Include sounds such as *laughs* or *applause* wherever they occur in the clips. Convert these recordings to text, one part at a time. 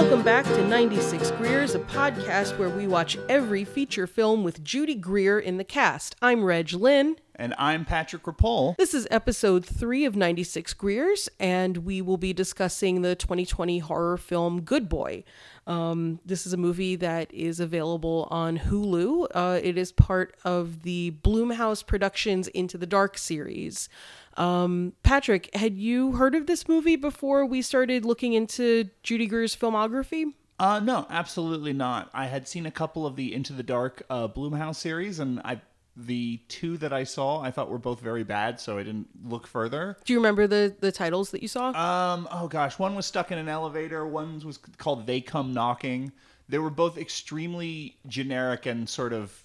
Welcome back to 96 Greers, a podcast where we watch every feature film with Judy Greer in the cast. I'm Reg Lynn. And I'm Patrick Rapole. This is episode three of 96 Greers, and we will be discussing the 2020 horror film Good Boy. Um, this is a movie that is available on Hulu. Uh, it is part of the Blumhouse Productions Into the Dark series. Um, Patrick, had you heard of this movie before we started looking into Judy Greer's filmography? Uh, no, absolutely not. I had seen a couple of the Into the Dark uh, Blumhouse series, and I the two that I saw I thought were both very bad, so I didn't look further. Do you remember the the titles that you saw? Um, oh gosh, one was stuck in an elevator. One was called They Come Knocking. They were both extremely generic and sort of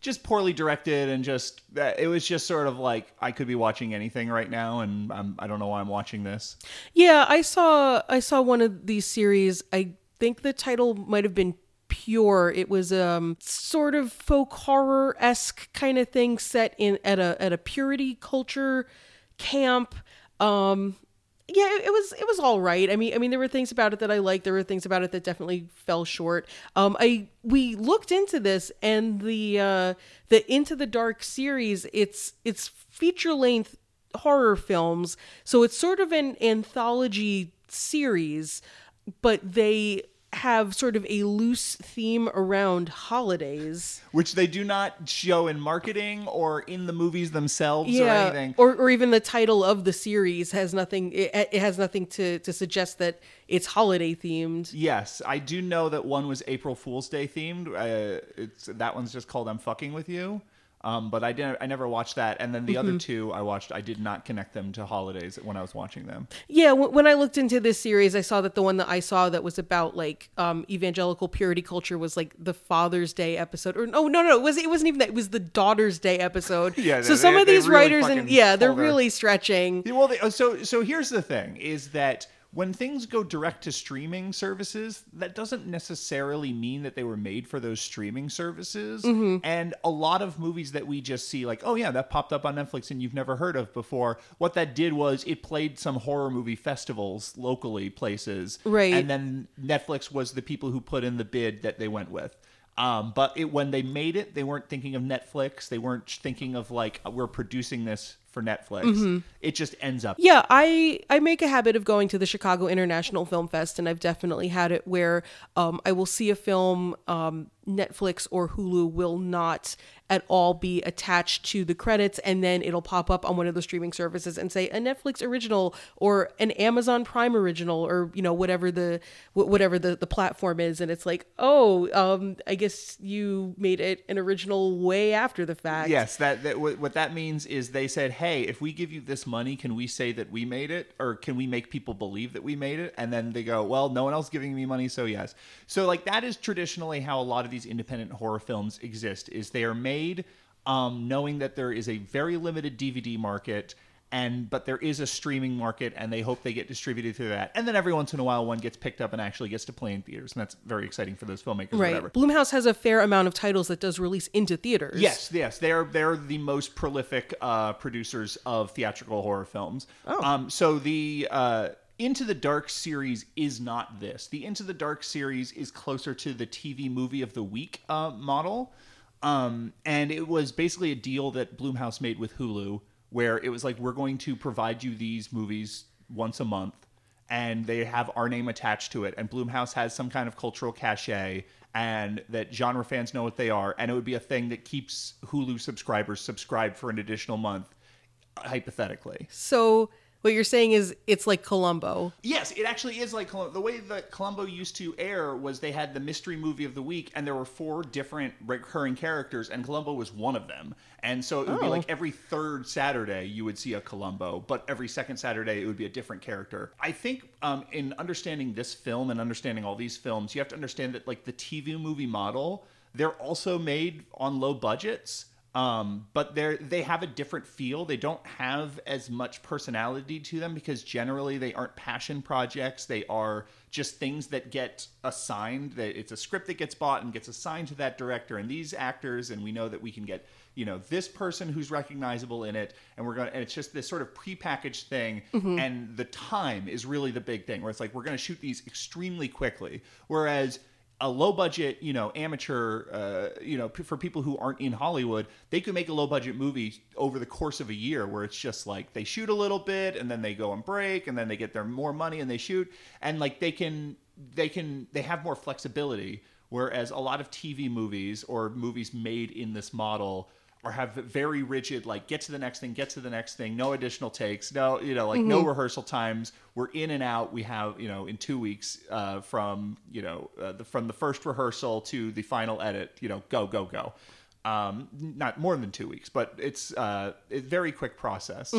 just poorly directed and just it was just sort of like I could be watching anything right now and I'm, I don't know why I'm watching this. Yeah, I saw I saw one of these series. I think the title might have been Pure. It was um sort of folk horror esque kind of thing set in at a at a purity culture camp. Um yeah, it, it was it was all right. I mean, I mean, there were things about it that I liked. There were things about it that definitely fell short. Um, I we looked into this and the uh, the Into the Dark series. It's it's feature length horror films, so it's sort of an anthology series, but they have sort of a loose theme around holidays. Which they do not show in marketing or in the movies themselves or anything. or, or even the title of the series has nothing it, it has nothing to to suggest that it's holiday themed. Yes i do know that one was april fool's day themed. Uh, it's that one's just called i'm fucking with you um, but I didn't. I never watched that, and then the Mm-hmm. other two I watched. I did not connect them to holidays when I was watching them. yeah w- when i looked into this series i saw that the one that i saw that was about like um evangelical purity culture was like the father's day episode or no no no it was it wasn't even that it was the daughter's day episode *laughs* Yeah, so they- some of these really writers and yeah they're their- really stretching Well, they, uh, so so here's the thing: is that when things go direct to streaming services, that doesn't necessarily mean that they were made for those streaming services. And a lot of movies that we just see, like, oh yeah, that popped up on Netflix and you've never heard of before. What that did was it played some horror movie festivals locally, places, Right. And then Netflix was the people who put in the bid that they went with. Um, but it, when they made it, they weren't thinking of Netflix. They weren't thinking of like we're producing this for Netflix. It just ends up. Yeah, I I make a habit of going to the Chicago International Film Fest, and I've definitely had it where um, I will see a film. Um, Netflix or Hulu will not at all be attached to the credits, and then it'll pop up on one of the streaming services and say a Netflix original or an Amazon Prime original or you know whatever the wh- whatever the the platform is, and it's like oh, um, I guess you made it an original way after the fact. Yes, that, that what that means is they said, "Hey, if we give you this money, can we say that we made it, or can we make people believe that we made it?" And then they go, "Well, no one else giving me money, so yes." So like that is traditionally how a lot of these independent horror films exist: is they are made um, knowing that there is a very limited DVD market. And but there is a streaming market, and they hope they get distributed through that. And then every once in a while, one gets picked up and actually gets to play in theaters, and that's very exciting for those filmmakers. or Right. whatever. Blumhouse has a fair amount of titles that does release into theaters. Yes, yes, they're they're the most prolific uh, producers of theatrical horror films. Oh. Um, so the uh, Into the Dark series is not this. The Into the Dark series is closer to the TV movie of the week uh, model, um, and it was basically a deal that Blumhouse made with Hulu, where it was like we're going to provide you these movies once a month and they have our name attached to it. And blumhouse has some kind of cultural cachet and that genre fans know what they are. And it would be a thing that keeps hulu subscribers subscribed for an additional month hypothetically. So what you're saying is it's like Columbo. yes it actually is like Colum- the way that columbo used to air was they had the mystery movie of the week and there were four different recurring characters and columbo was one of them and so it would be Oh. like every third saturday you would see a columbo but every second saturday it would be a different character i think um, in understanding this film and understanding all these films you have to understand that like the tv movie model they're also made on low budgets um, but they're they have a different feel. They don't have as much personality to them because generally they aren't passion projects. They are just things that get assigned. That it's a script that gets bought and gets assigned to that director and these actors, and we know that we can get you know this person who's recognizable in it and we're going to and it's just this sort of prepackaged thing Mm-hmm. and the time is really the big thing where it's like we're going to shoot these extremely quickly whereas a low budget, you know, amateur, uh, you know, p- for people who aren't in Hollywood, they could make a low budget movie over the course of a year where it's just like they shoot a little bit and then they go and break and then they get their more money and they shoot. And like they can they can they have more flexibility. Whereas a lot of TV movies or movies made in this model or have very rigid like get to the next thing get to the next thing no additional takes no you know like no rehearsal times. We're in and out. We have you know in two weeks uh, from you know uh, the, from the first rehearsal to the final edit you know go go go. Um, not more than two weeks but it's uh, a very quick process.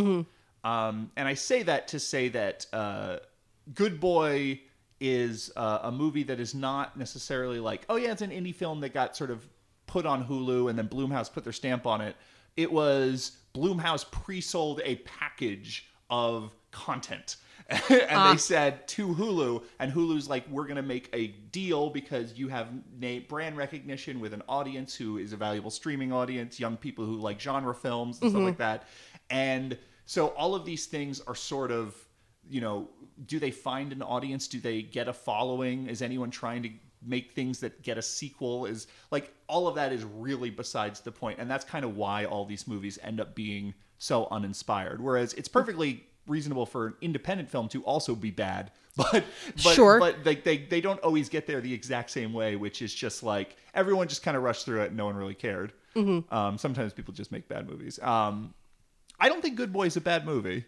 Um, and i say that to say that uh, good boy is uh, a movie that is not necessarily like oh yeah it's an indie film that got sort of put on Hulu and then Blumhouse put their stamp on it. It was Blumhouse pre-sold a package of content. *laughs* and they ah. said to Hulu, and Hulu's like, we're going to make a deal because you have na- brand recognition with an audience who is a valuable streaming audience, young people who like genre films and stuff mm-hmm. like that. And so all of these things are sort of, you know, do they find an audience? Do they get a following? Is anyone trying to make things that get a sequel is like all of that is really besides the point and that's kind of why all these movies end up being so uninspired. Whereas it's perfectly reasonable for an independent film to also be bad *laughs* but but Sure. but they, they they don't always get there the exact same way which is just like everyone just kind of rushed through it and no one really cared. Um, sometimes people just make bad movies. Um, i don't think good boy is a bad movie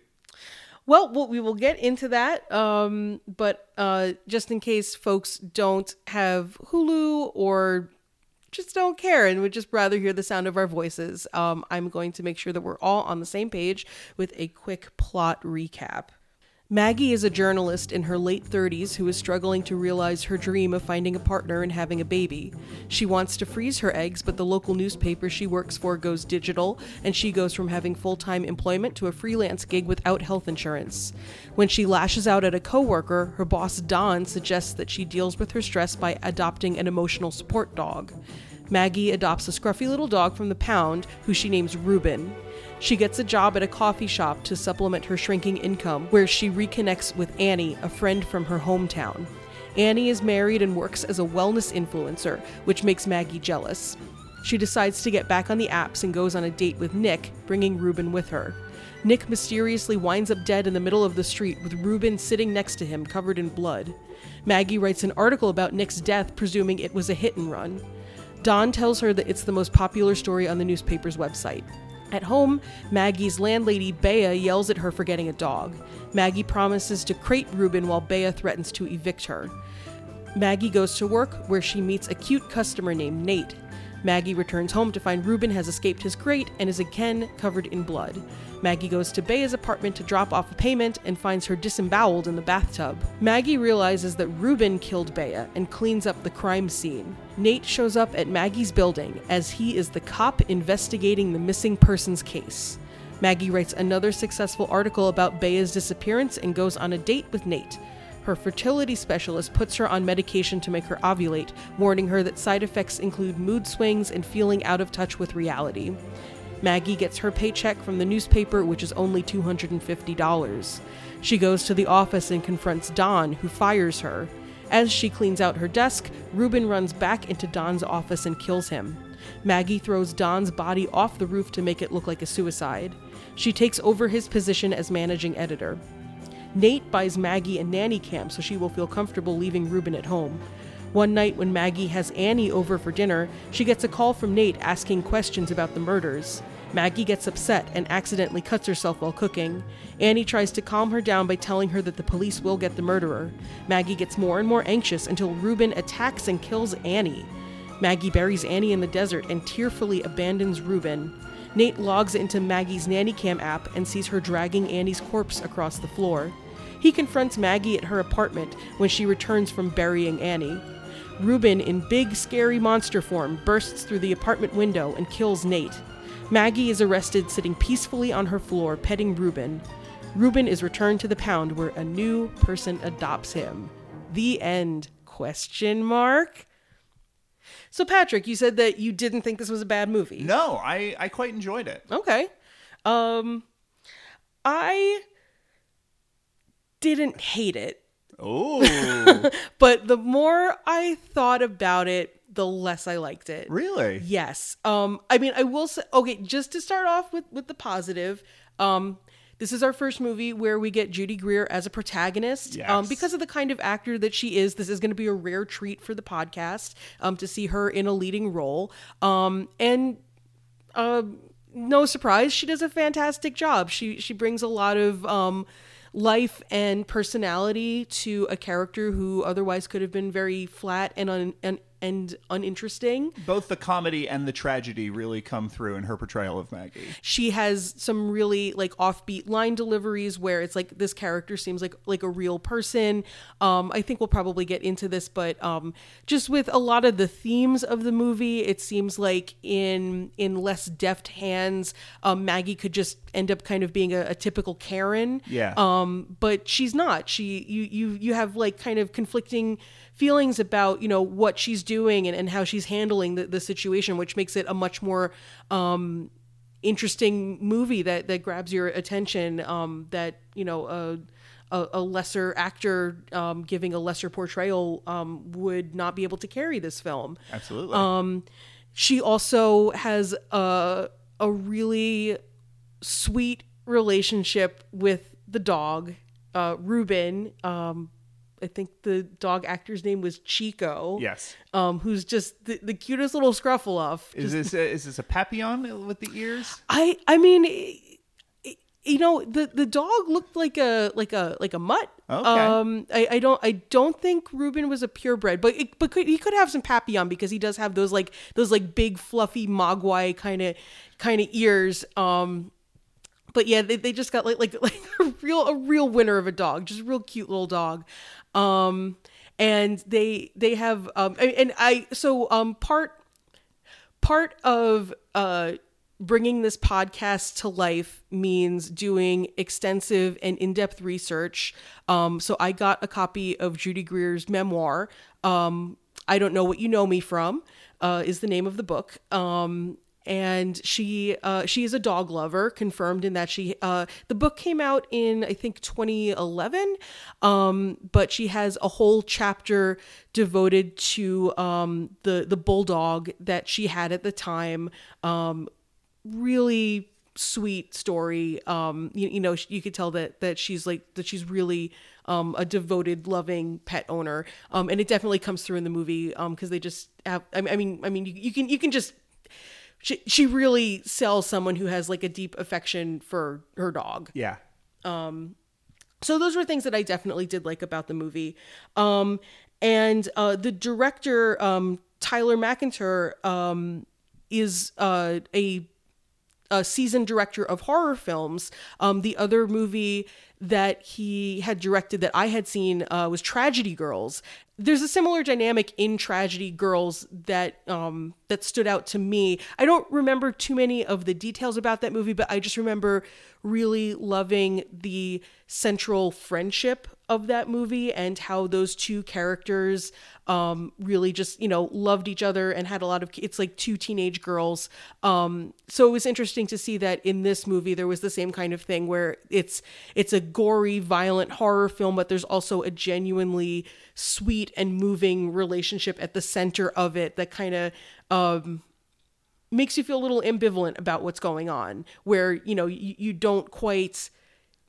Well, well, we will get into that. Um, but uh, just in case folks don't have Hulu or just don't care and would just rather hear the sound of our voices, um, I'm going to make sure that we're all on the same page with a quick plot recap. Maggie is a journalist in her late 30s who is struggling to realize her dream of finding a partner and having a baby. She wants to freeze her eggs, but the local newspaper she works for goes digital, and she goes from having full time employment to a freelance gig without health insurance. When she lashes out at a coworker, her boss Don suggests that she deals with her stress by adopting an emotional support dog. Maggie adopts a scruffy little dog from the pound who she names Reuben. She gets a job at a coffee shop to supplement her shrinking income, where she reconnects with Annie, a friend from her hometown. Annie is married and works as a wellness influencer, which makes Maggie jealous. She decides to get back on the apps and goes on a date with Nick, bringing Ruben with her. Nick mysteriously winds up dead in the middle of the street with Ruben sitting next to him, covered in blood. Maggie writes an article about Nick's death, presuming it was a hit and run. Don tells her that it's the most popular story on the newspaper's website. At home, Maggie's landlady, Bea, yells at her for getting a dog. Maggie promises to crate Reuben while Bea threatens to evict her. Maggie goes to work where she meets a cute customer named Nate. Maggie returns home to find Reuben has escaped his crate and is again covered in blood. Maggie goes to Bea's apartment to drop off a payment and finds her disemboweled in the bathtub. Maggie realizes that Reuben killed Bea and cleans up the crime scene. Nate shows up at Maggie's building as he is the cop investigating the missing persons case. Maggie writes another successful article about Bea's disappearance and goes on a date with Nate. Her fertility specialist puts her on medication to make her ovulate, warning her that side effects include mood swings and feeling out of touch with reality. Maggie gets her paycheck from the newspaper, which is only $250. She goes to the office and confronts Don, who fires her. As she cleans out her desk, Reuben runs back into Don's office and kills him. Maggie throws Don's body off the roof to make it look like a suicide. She takes over his position as managing editor. Nate buys Maggie a nanny cam so she will feel comfortable leaving Reuben at home. One night, when Maggie has Annie over for dinner, she gets a call from Nate asking questions about the murders. Maggie gets upset and accidentally cuts herself while cooking. Annie tries to calm her down by telling her that the police will get the murderer. Maggie gets more and more anxious until Reuben attacks and kills Annie. Maggie buries Annie in the desert and tearfully abandons Reuben. Nate logs into Maggie's nanny cam app and sees her dragging Annie's corpse across the floor. He confronts Maggie at her apartment when she returns from burying Annie. Reuben, in big, scary monster form, bursts through the apartment window and kills Nate. Maggie is arrested sitting peacefully on her floor, petting Reuben. Reuben is returned to the pound where a new person adopts him. The end? Question mark. So Patrick, you said that you didn't think this was a bad movie. No, I I quite enjoyed it. Okay. Um I didn't hate it, Oh, *laughs* but the more I thought about it, the less I liked it. really? Yes. Um I mean I will say okay, just to start off with with the positive, um this is our first movie where we get Judy Greer as a protagonist. Um, because of the kind of actor that she is, this is going to be a rare treat for the podcast um, to see her in a leading role. Um, and uh, no surprise, she does a fantastic job. She she brings a lot of um, life and personality to a character who otherwise could have been very flat and un, and uninteresting. Both the comedy and the tragedy really come through in her portrayal of Maggie. She has some really like offbeat line deliveries where it's like this character seems like like a real person. Um, I think we'll probably get into this, but um, just with a lot of the themes of the movie, it seems like in in less deft hands, um, Maggie could just end up kind of being a, a typical Karen. Yeah. Um, but she's not. She you you you have like kind of conflicting feelings about you know what she's doing and, and how she's handling the, the situation, which makes it a much more um, interesting movie that that grabs your attention. Um, that you know a a, a lesser actor um, giving a lesser portrayal um, would not be able to carry this film. Absolutely. Um, she also has a a really sweet relationship with the dog, uh, Ruben. I think the dog actor's name was Chico. yes. Um, who's just the, the cutest little scruffle-off. Is this a, is this a papillon with the ears? I I mean, you know, the the dog looked like a like a like a mutt. Okay. Um, I, I don't I don't think Ruben was a purebred, but it, but could, he could have some papillon because he does have those like those like big fluffy mogwai kind of kind of ears. Um, but yeah, they, they just got like like *laughs* like a real a real winner of a dog, just a real cute little dog. Um, and they they have um and- I so um part part of uh bringing this podcast to life means doing extensive and in-depth research. Um so i got a copy of judy greer's memoir. Um i don't know what you know me from uh is the name of the book. Um and she uh, she is a dog lover confirmed in that she uh, the book came out in i think 2011 um, but she has a whole chapter devoted to um, the the bulldog that she had at the time. Um, really sweet story. Um you, you know you could tell that that she's like that she's really um a devoted loving pet owner. Um and it definitely comes through in the movie um because they just have I mean I mean, I mean you, you can you can just she, she really sells someone who has like a deep affection for her dog Yeah. so those were things that I definitely did like about the movie. Um, and uh, the director, um, Tyler McIntyre, um, is uh, a, a seasoned director of horror films. Um, the other movie that he had directed that I had seen uh, was Tragedy Girls. There's a similar dynamic in Tragedy Girls that um, that stood out to me. I don't remember too many of the details about that movie, but I just remember really loving the central friendship of that movie and how those two characters um, really just you know loved each other and had a lot of it's like two teenage girls. Um, so it was interesting to see that in this movie there was the same kind of thing where it's it's a gory violent horror film but there's also a genuinely sweet and moving relationship at the center of it that kind of um, makes you feel a little ambivalent about what's going on where you know you, you don't quite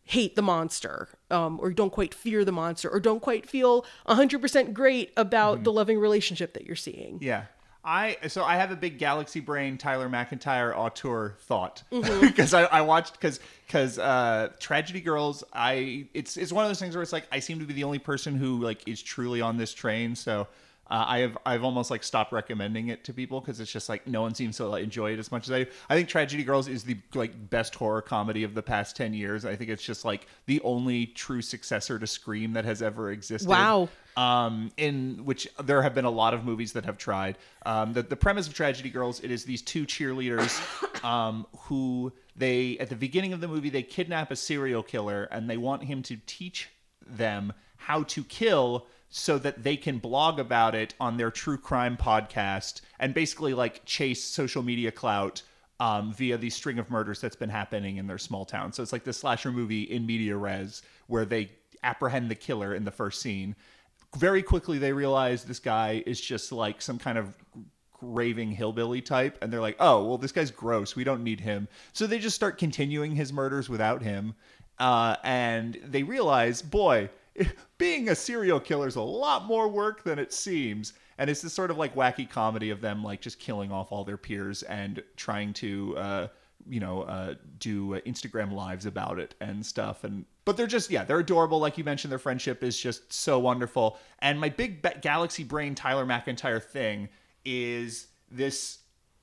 hate the monster um, or don't quite fear the monster or don't quite feel 100% great about the loving relationship that you're seeing Yeah. I so I have a big galaxy brain Tyler McIntyre auteur thought Mm-hmm. *laughs* because I, I watched because because uh, Tragedy Girls I it's it's one of those things where it's like I seem to be the only person who like is truly on this train so uh, I have I've almost like stopped recommending it to people because it's just like no one seems to like, enjoy it as much as I do. I think Tragedy Girls is the like best horror comedy of the past ten years. I think it's just like the only true successor to Scream that has ever existed Wow. um, in which there have been a lot of movies that have tried. Um, the, the premise of Tragedy Girls, it is these two cheerleaders *coughs* um, who they, at the beginning of the movie, they kidnap a serial killer and they want him to teach them how to kill so that they can blog about it on their true crime podcast and basically like chase social media clout um, via the string of murders that's been happening in their small town. So it's like the slasher movie in media res where they apprehend the killer in the first scene. Very quickly, they realize this guy is just like some kind of raving hillbilly type and they're like oh well this guy's gross we don't need him so they just start continuing his murders without him uh, and they realize boy *laughs* being a serial killer is a lot more work than it seems. And it's this sort of like wacky comedy of them like just killing off all their peers and trying to uh, you know uh, do uh, instagram lives about it and stuff. And but they're just yeah they're adorable. Like you mentioned their friendship is just so wonderful. And my big galaxy brain tyler mcintyre thing is this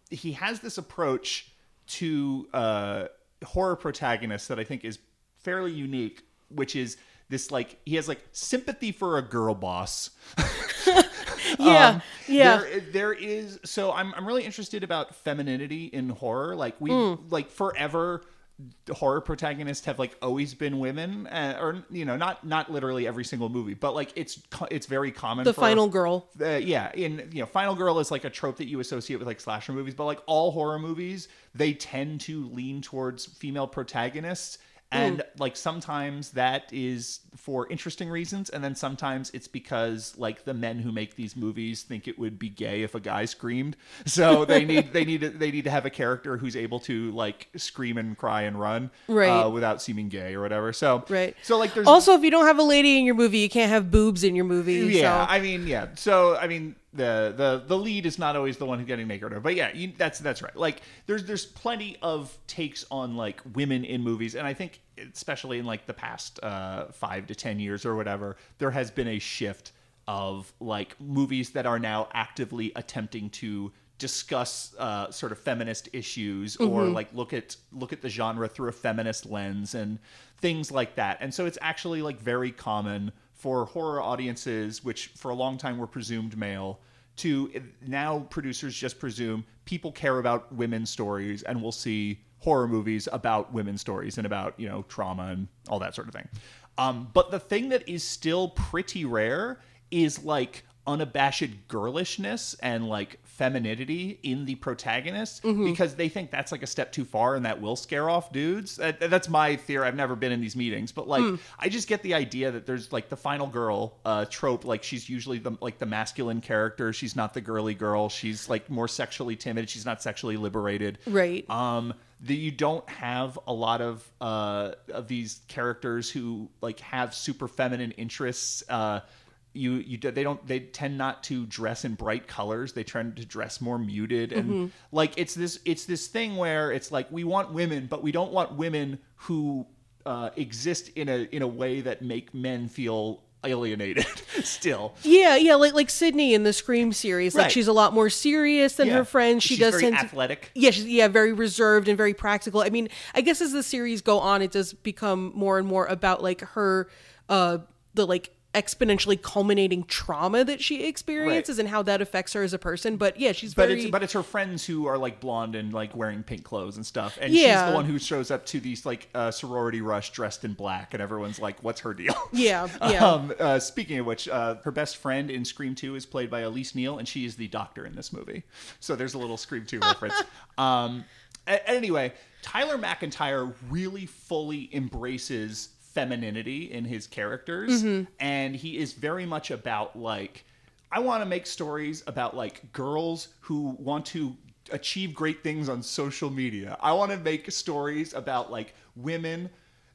he has this approach to uh, horror protagonists that I think is fairly unique, which is this like he has like sympathy for a girl boss. *laughs* Yeah, Um, yeah. There, there is so I'm I'm really interested about femininity in horror. Like we Mm. like forever horror protagonists have like always been women uh, or you know not not literally every single movie but like it's it's very common the for- final girl. uh, yeah, in you know, Final Girl is like a trope that you associate with like slasher movies, but like all horror movies, they tend to lean towards female protagonists. And like sometimes that is for interesting reasons, and then sometimes it's because like the men who make these movies think it would be gay if a guy screamed, so they need they need to, they need to have a character who's able to like scream and cry and run, Right. uh, without seeming gay or whatever. So Right. so like there's Also, if you don't have a lady in your movie, you can't have boobs in your movie. yeah, so. I mean, yeah. So I mean, the the the lead is not always the one who's getting makeover, but yeah, you, that's that's right. Like, there's there's plenty of takes on like women in movies, and I think especially in like the past uh, five to ten years or whatever, there has been a shift of like movies that are now actively attempting to discuss uh, sort of feminist issues or like look at look at the genre through a feminist lens and things like that. And so it's actually like very common for horror audiences, which for a long time were presumed male, to now producers just presume people care about women's stories and we'll see horror movies about women's stories and about you know trauma and all that sort of thing. Um, but the thing that is still pretty rare is like unabashed girlishness and like femininity in the protagonist because they think that's like a step too far and that will scare off dudes. That, that's my theory. I've never been in these meetings, but like I just get the idea that there's like the final girl uh, trope. Like she's usually the like the masculine character. She's not the girly girl. She's like more sexually timid. She's not sexually liberated. Right. Um, that you don't have a lot of uh of these characters who like have super feminine interests. Uh, you you they don't they tend not to dress in bright colors. They tend to dress more muted and like it's this it's this thing where it's like we want women, but we don't want women who uh, exist in a in a way that make men feel alienated. *laughs* Still, Yeah, yeah, like like Sidney in the Scream series. Like Right. she's a lot more serious than Yeah. her friends. She She's does very to athletic. Yeah, she's yeah, very reserved and very practical. I mean, I guess as the series go on, it does become more and more about like her uh the like exponentially culminating trauma that she experiences and how that affects her as a person. But yeah, she's But very it's but it's her friends who are like blonde and like wearing pink clothes and stuff, and Yeah. she's the one who shows up to these like uh, sorority rush dressed in black, and everyone's like, "What's her deal?" *laughs* Yeah, *laughs* yeah. Um, uh, speaking of which, uh, her best friend in Scream Two is played by Elise Neal, and she is the doctor in this movie. So there's a little Scream Two *laughs* reference. Um, a- anyway, Tyler McIntyre really fully embraces femininity in his characters, mm-hmm. and he is very much about like I want to make stories about like girls who want to achieve great things on social media. I want to make stories about like women.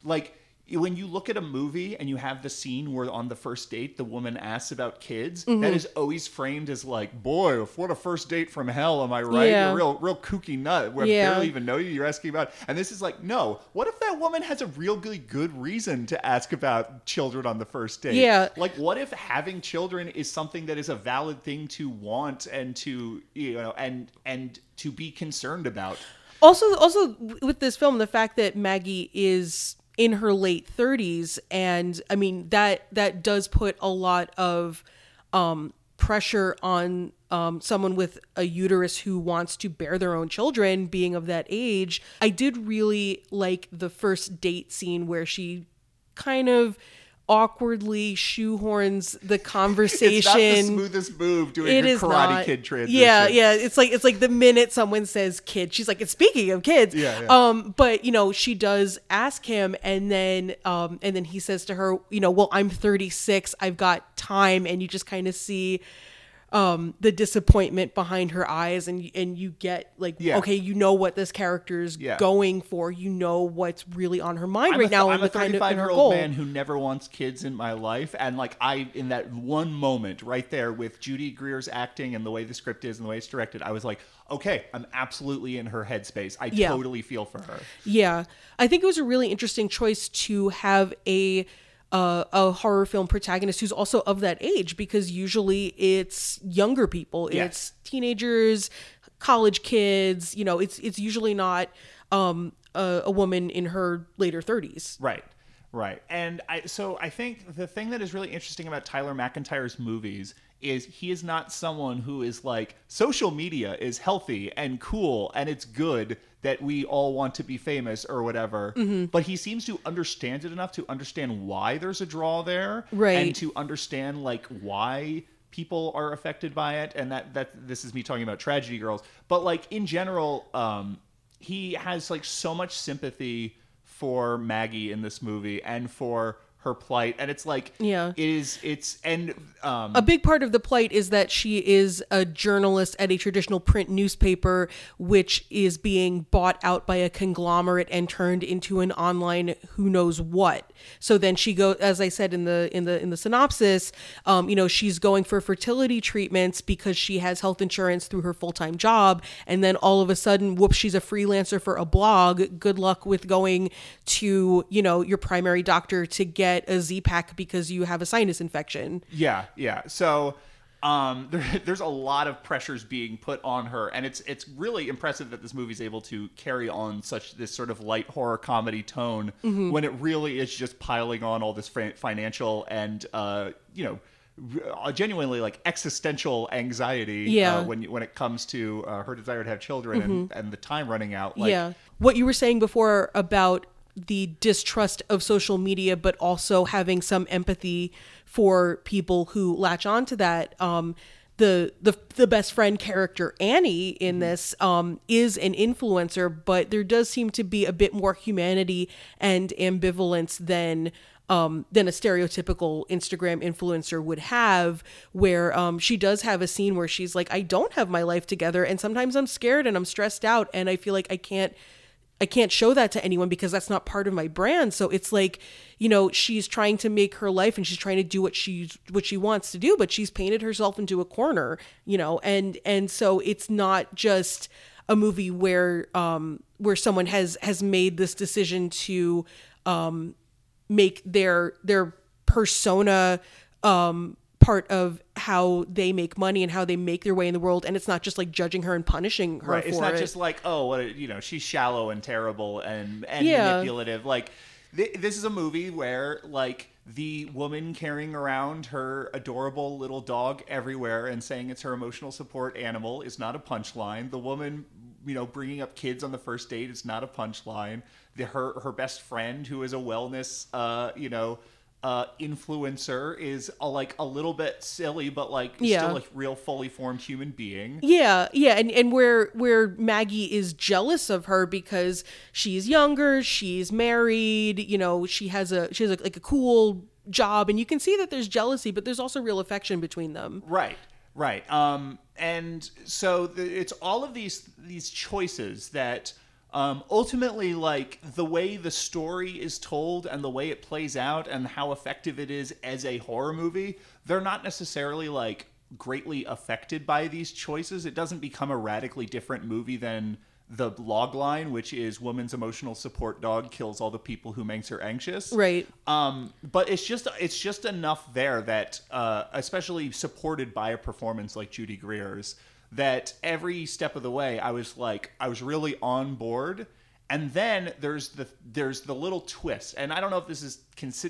Like when you look at a movie and you have the scene where on the first date the woman asks about kids, Mm-hmm. that is always framed as like, boy, what a first date from hell, am I right? Yeah. You're a real, real kooky nut. Where Yeah. I barely even know you. You're asking about, and this is like, no. What if that woman has a really good reason to ask about children on the first date? Yeah. Like, what if having children is something that is a valid thing to want and to you know and and to be concerned about? also also with this film the fact that maggie is in her late 30s and i mean that that does put a lot of um pressure on um someone with a uterus who wants to bear their own children being of that age. I did really like the first date scene where she kind of awkwardly shoehorns the conversation. *laughs* It's not the smoothest move doing It is Karate not. Kid transition. Yeah, yeah. It's like it's like the minute someone says kid, she's like, "It's speaking of kids." Yeah, yeah. Um, but you know, she does ask him, and then um, and then he says to her, you know, well, I'm 36, I've got time, and you just kind of see um the disappointment behind her eyes and and you get like Yeah. okay you know what this character's Yeah. going for you know what's really on her mind I'm right now I'm a the kind of 35 year old man who never wants kids in my life, and like I, in that one moment right there with Judy Greer's acting and the way the script is and the way it's directed, I was like, okay, I'm absolutely in her headspace. I Yeah. totally feel for her. Yeah, I think it was a really interesting choice to have a uh, a horror film protagonist who's also of that age because usually it's younger people, Yes. it's teenagers, college kids. You know, it's it's usually not um, a, a woman in her later thirties. Right. Right. And I so I think the thing that is really interesting about Tyler McIntyre's movies is he is not someone who is like social media is healthy and cool and it's good that we all want to be famous or whatever. Mm-hmm. But he seems to understand it enough to understand why there's a draw there Right. and to understand like why people are affected by it and that that this is me talking about tragedy girls but like in general um he has like so much sympathy for Maggie in this movie and for her plight and it's like Yeah. it is it's and um A big part of the plight is that she is a journalist at a traditional print newspaper, which is being bought out by a conglomerate and turned into an online who knows what. So then she goes, as I said in the in the in the synopsis, um, you know, she's going for fertility treatments because she has health insurance through her full time job, and then all of a sudden, whoops, she's a freelancer for a blog. Good luck with going to you know your primary doctor to get a Z pack because you have a sinus infection. Yeah, yeah. So um, *laughs* there, there's a lot of pressures being put on her, and it's it's really impressive that this movie's able to carry on such this sort of light horror comedy tone Mm-hmm. when it really is just piling on all this financial and uh, you know. r- Genuinely, like existential anxiety. Yeah. Uh, when when it comes to uh, her desire to have children and, and the time running out. Like, yeah. What you were saying before about the distrust of social media, but also having some empathy for people who latch onto that. Um, the the the best friend character Annie in this um, is an influencer, but there does seem to be a bit more humanity and ambivalence than um, than a stereotypical Instagram influencer would have, where um, she does have a scene where she's like, I don't have my life together, and sometimes I'm scared and I'm stressed out, and I feel like I can't. I can't show that to anyone because that's not part of my brand. So it's like, you know, she's trying to make her life and she's trying to do what she's what she wants to do, but she's painted herself into a corner, you know, and and so it's not just a movie where um where someone has has made this decision to um make their their persona um part of how they make money and how they make their way in the world and it's not just like judging her and punishing her Right. It's not it. just like, oh, what a, you know, she's shallow and terrible and and Yeah. manipulative. Like th- this is a movie where like the woman carrying around her adorable little dog everywhere and saying it's her emotional support animal is not a punchline. The woman, you know, bringing up kids on the first date is not a punchline. The her her best friend who is a wellness, uh, you know. Uh, influencer is a, like a little bit silly, but like Yeah. still a real fully formed human being. Yeah, yeah, and and where where Maggie is jealous of her because she's younger, she's married, you know, she has a she has a, like a cool job, and you can see that there's jealousy, but there's also real affection between them. Right, right. Um, and so the, it's all of these these choices that um, ultimately, like the way the story is told and the way it plays out and how effective it is as a horror movie, they're not necessarily like greatly affected by these choices. It doesn't become a radically different movie than the log line, which is woman's emotional support dog kills all the people who makes her anxious. Right. Um, but it's just it's just enough there that, uh, especially supported by a performance like Judy Greer's, that every step of the way I was like I was really on board. And then there's the there's the little twist, and I don't know if this is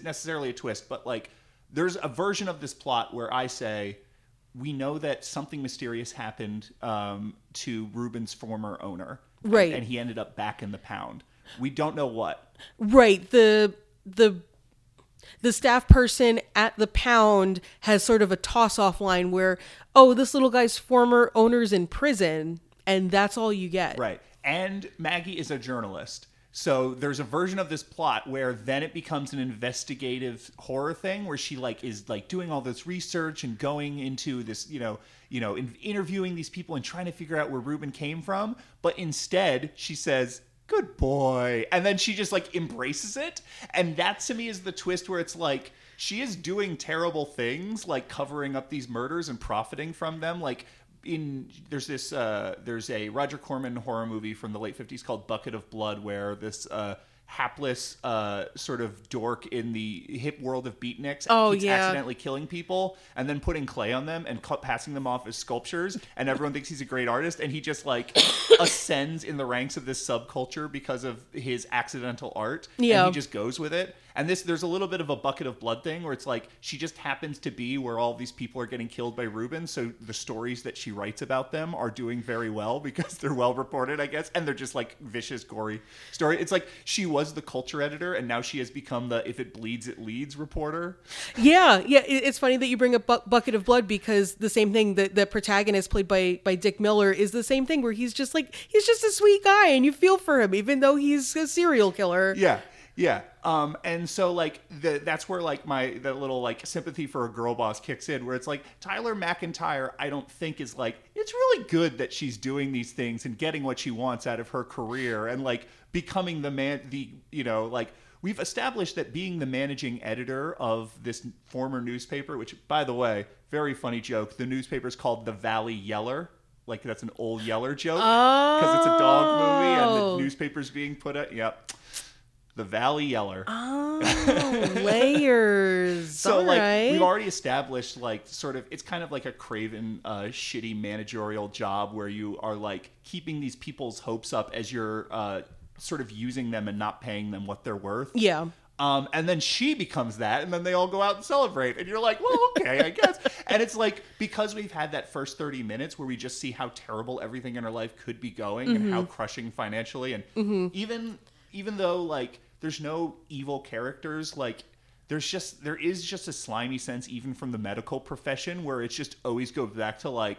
necessarily a twist, but like there's a version of this plot where I say we know that something mysterious happened um, to Ruben's former owner, Right. And he ended up back in the pound. We don't know what. Right. The the the staff person at the pound has sort of a toss off line where, oh, this little guy's former owner's in prison, and that's all you get. Right. And Maggie is a journalist. So there's a version of this plot where then it becomes an investigative horror thing where she like is like doing all this research and going into this, you know, you know, in, interviewing these people and trying to figure out where Ruben came from, but instead she says, "Good boy." And then she just like embraces it, and that to me is the twist where it's like she is doing terrible things like covering up these murders and profiting from them like in there's this uh, there's a Roger Corman horror movie from the late 50s called Bucket of Blood where this uh, hapless uh, sort of dork in the hip world of beatniks Oh, keeps yeah. accidentally killing people and then putting clay on them and cu- passing them off as sculptures and everyone thinks he's a great artist and he just like *coughs* ascends in the ranks of this subculture because of his accidental art Yeah. and he just goes with it and this there's a little bit of a bucket of blood thing where it's like she just happens to be where all these people are getting killed by Ruben so the stories that she writes about them are doing very well *laughs* because they're well reported I guess. And they're just like vicious gory story. It's like she was the culture editor and now she has become the if it bleeds it leads reporter. Yeah, yeah. It's funny that you bring up Bu- Bucket of Blood because the same thing that the protagonist played by by Dick Miller is the same thing where he's just like he's just a sweet guy and you feel for him even though he's a serial killer. Yeah, yeah. Um, and so like the, that's where like my that little like sympathy for a girl boss kicks in, where it's like Tyler McIntyre. I don't think is like it's really good that she's doing these things and getting what she wants out of her career and like becoming the man. The you know like we've established that being the managing editor of this former newspaper, which by the way, very funny joke. The newspaper is called the Valley Yeller. Like that's an old Yeller joke because it's a dog movie and Oh. the newspaper's being put out. Yep. The Valley Yeller. Oh, *laughs* layers. so All like right. we've already established like sort of it's kind of like a craven uh, shitty managerial job where you are like keeping these people's hopes up as you're uh, sort of using them and not paying them what they're worth. yeah. Um, and then she becomes that, and then they all go out and celebrate, and you're like, well, okay, I guess. *laughs* And it's like because we've had that first 30 minutes where we just see how terrible everything in her life could be going and how crushing financially, and even even though like there's no evil characters, like there's just there is just a slimy sense even from the medical profession where it's just always go back to like.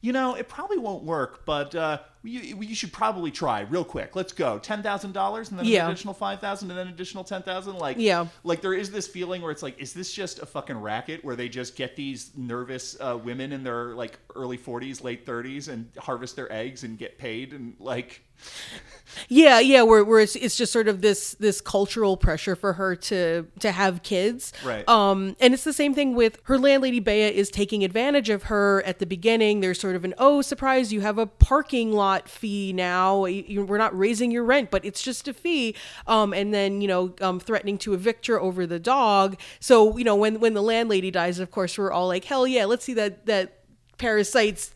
You know, it probably won't work, but uh, you, you should probably try real quick. Let's go. Ten thousand dollars, and then Yeah. an additional five thousand, and then an additional ten thousand. Like, Yeah. like there is this feeling where it's like, is this just a fucking racket where they just get these nervous uh, women in their like early forties, late thirties, and harvest their eggs and get paid and like, *laughs* Yeah, yeah, where, where it's, it's just sort of this this cultural pressure for her to to have kids. Right. Um and it's the same thing with her landlady Bea is taking advantage of her at the beginning. There's sort of an oh surprise you have a parking lot fee now. You- We're not raising your rent, but it's just a fee. Um and then, you know, um threatening to evict her over the dog. So, you know, when when the landlady dies, of course, we're all like, "Hell yeah, let's see that that parasites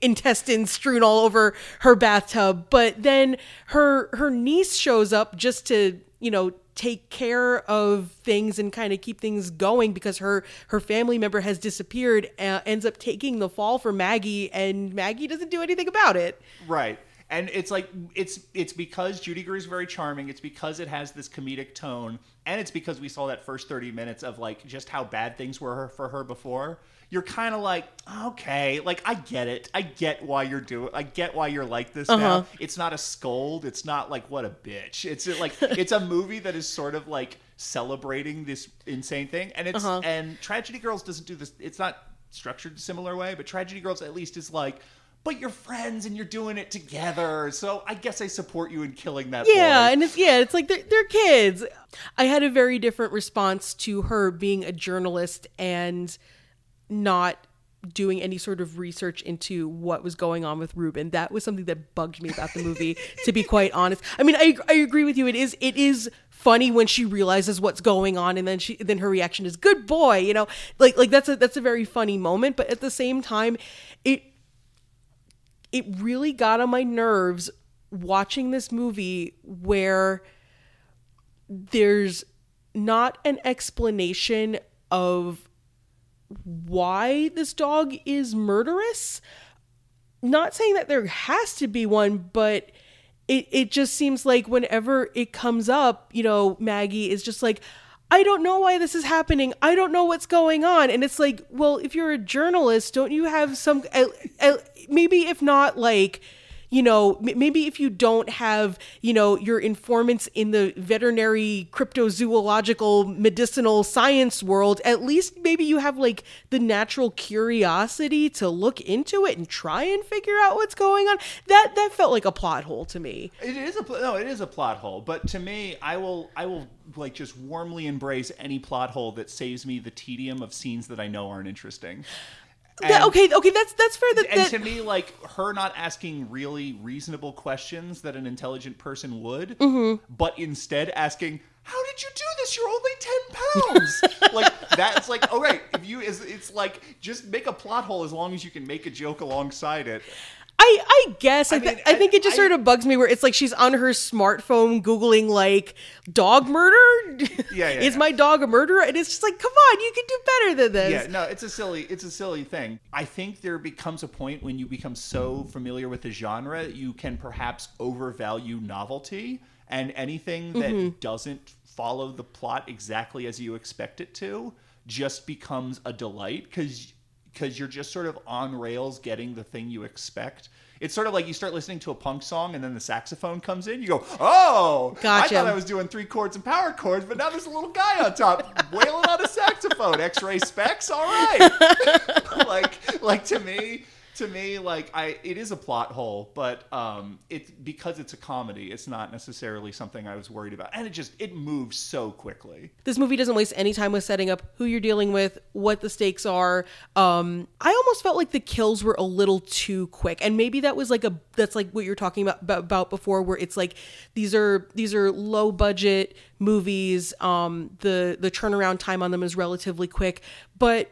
intestines strewn all over her bathtub but then her her niece shows up just to you know take care of things and kind of keep things going because her her family member has disappeared uh, ends up taking the fall for Maggie and Maggie doesn't do anything about it right. And it's like it's it's because Judy Greer is very charming. It's because it has this comedic tone, and it's because we saw that first thirty minutes of like just how bad things were for her before. You're kind of like, okay, like I get it. I get why you're doing. I get why you're like this uh-huh. now. It's not a scold. It's not like what a bitch. It's like it's a movie that is sort of like celebrating this insane thing, and it's uh-huh. and Tragedy Girls doesn't do this. It's not structured a similar way, but Tragedy Girls at least is like. But you're friends and you're doing it together, so I guess I support you in killing that. yeah boy. and it's yeah it's like they're, they're kids i had a very different response to her being a journalist and not doing any sort of research into what was going on with Ruben. That was something that bugged me about the movie, to be quite honest. I mean, I, I agree with you. It is it is funny when she realizes what's going on and then she then her reaction is good boy, you know? Like like that's a that's a very funny moment, but at the same time it it really got on my nerves watching this movie where there's not an explanation of why this dog is murderous. Not saying that there has to be one, but it, it just seems like whenever it comes up, you know, Maggie is just like, I don't know why this is happening. I don't know what's going on. And it's like, well, if you're a journalist, don't you have some, maybe if not like, you know, m- maybe if you don't have, you know, your informants in the veterinary, cryptozoological, medicinal science world, at least maybe you have like the natural curiosity to look into it and try and figure out what's going on. That that felt like a plot hole to me. It is a no, it is a plot hole. But to me, I will I will like just warmly embrace any plot hole that saves me the tedium of scenes that I know aren't interesting. That- okay, okay, that's that's fair. That, and that to me, like her not asking really reasonable questions that an intelligent person would, mm-hmm. but instead asking, "How did you do this? You're only ten pounds." *laughs* like that's like, all right. If you, is it's like just make a plot hole as long as you can make a joke alongside it. I I guess I, I th- mean, I think it just sort of bugs me where it's like she's on her smartphone googling like dog murder. Yeah, yeah, *laughs* Is yeah. my dog a murderer? And it's just like, come on, you can do better than this. Yeah, no, it's a silly, it's a silly thing. I think there becomes a point when you become so familiar with the genre, you can perhaps overvalue novelty, and anything that mm-hmm. doesn't follow the plot exactly as you expect it to just becomes a delight because because you're just sort of on rails getting the thing you expect. It's sort of like you start listening to a punk song and then the saxophone comes in. You go, "Oh, Gotcha. I thought I was doing three chords and power chords, but now there's a little guy on top wailing on a saxophone. X-Ray Spex, all right." *laughs* like, like to me, to me, like I, it is a plot hole, but um, it's because it's a comedy. It's not necessarily something I was worried about, and it just it moves so quickly. This movie doesn't waste any time with setting up who you're dealing with, what the stakes are. Um, I almost felt like the kills were a little too quick, and maybe that was like a that's like what you're talking about about, about before, where it's like these are these are low budget movies. Um, the the turnaround time on them is relatively quick, but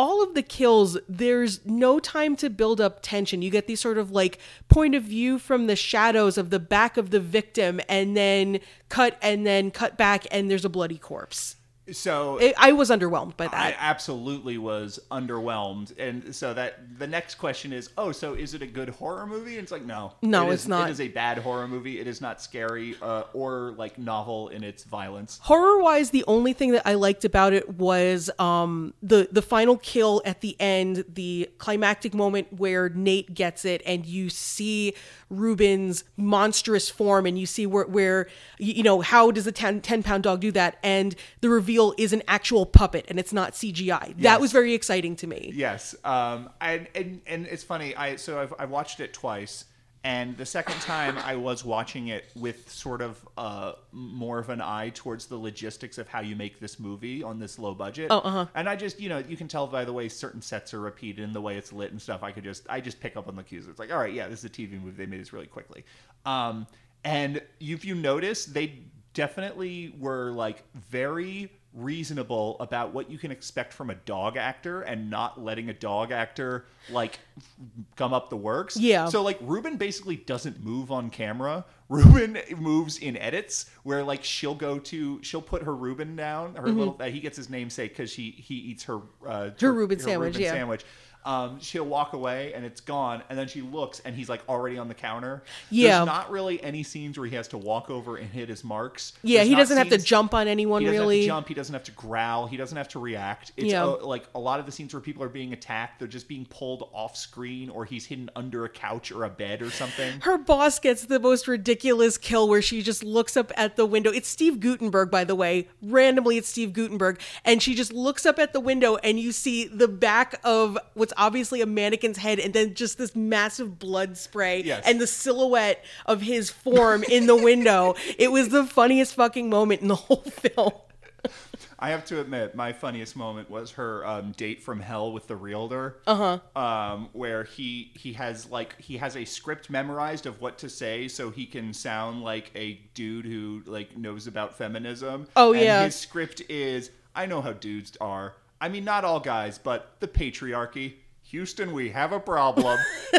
all of the kills, there's no time to build up tension. You get these sort of like point of view from the shadows of the back of the victim, and then cut and then cut back, and there's a bloody corpse. So It, I was underwhelmed by that. I absolutely was underwhelmed, and so that the next question is, oh, so is it a good horror movie? And it's like, no, No, It it's not. It is a bad horror movie. It is not scary uh, or like novel in its violence. Horror wise, the only thing that I liked about it was um, the the final kill at the end, the climactic moment where Nate gets it, and you see Ruben's monstrous form, and you see where where you you know how does a 10, 10 pound dog do that, and the reveal is an actual puppet and it's not CGI. That was very exciting to me. Yes, um, and, and and it's funny. I so I've, I watched it twice, and the second time I was watching it with sort of uh, more of an eye towards the logistics of how you make this movie on this low budget. Oh, uh-huh. And I just you know you can tell by the way certain sets are repeated and the way it's lit and stuff. I could just I just pick up on the cues. It's like all right, yeah, this is a TV movie. They made this really quickly. Um, and if you notice, they definitely were like very reasonable about what you can expect from a dog actor and not letting a dog actor like gum up the works. Yeah. So like Ruben basically doesn't move on camera. *laughs* Ruben moves in edits where like she'll go to she'll put her Ruben down. Her little uh, he gets his namesake because she he eats her uh, Mm-hmm. Her Reuben sandwich, yeah. sandwich. Um, she'll walk away and it's gone, and then she looks and he's like already on the counter. Yeah. There's not really any scenes where he has to walk over and hit his marks. Yeah, There's he doesn't have to jump on anyone he doesn't really. have to jump. He doesn't have to growl. He doesn't have to react. It's Yeah. uh, like a lot of the scenes where people are being attacked, they're just being pulled off screen, or he's hidden under a couch or a bed or something. her boss gets the most ridiculous kill where she just looks up at the window. It's Steve Guttenberg, by the way. Randomly, it's Steve Guttenberg. And she just looks up at the window, and you see the back of what's obviously a mannequin's head, and then just this massive blood spray Yes. and the silhouette of his form in the window. *laughs* It was the funniest fucking moment in the whole film. I have to admit, my funniest moment was her um, date from hell with the realtor. Uh huh. Um, where he he has like he has a script memorized of what to say, so he can sound like a dude who like knows about feminism. Oh, And yeah. His script is, I know how dudes are. I mean, not all guys, but the patriarchy. Houston, we have a problem. *laughs*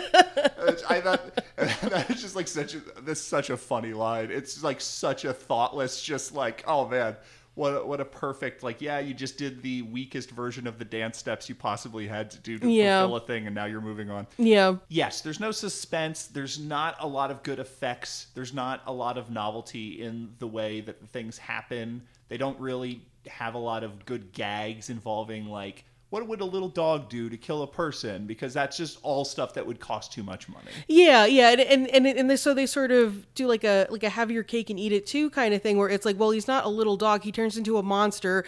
I thought *laughs* that's just like such a this such a funny line. It's like such a thoughtless, just like oh man, what a, what a perfect like yeah, you just did the weakest version of the dance steps you possibly had to do to Yeah. fulfill a thing, and now you're moving on. Yeah. Yes, there's no suspense. There's not a lot of good effects. There's not a lot of novelty in the way that things happen. They don't really have a lot of good gags involving like what would a little dog do to kill a person because that's just all stuff that would cost too much money. Yeah, yeah, and and and, and they, so they sort of do like a like a have your cake and eat it too kind of thing where it's like, well, he's not a little dog; he turns into a monster.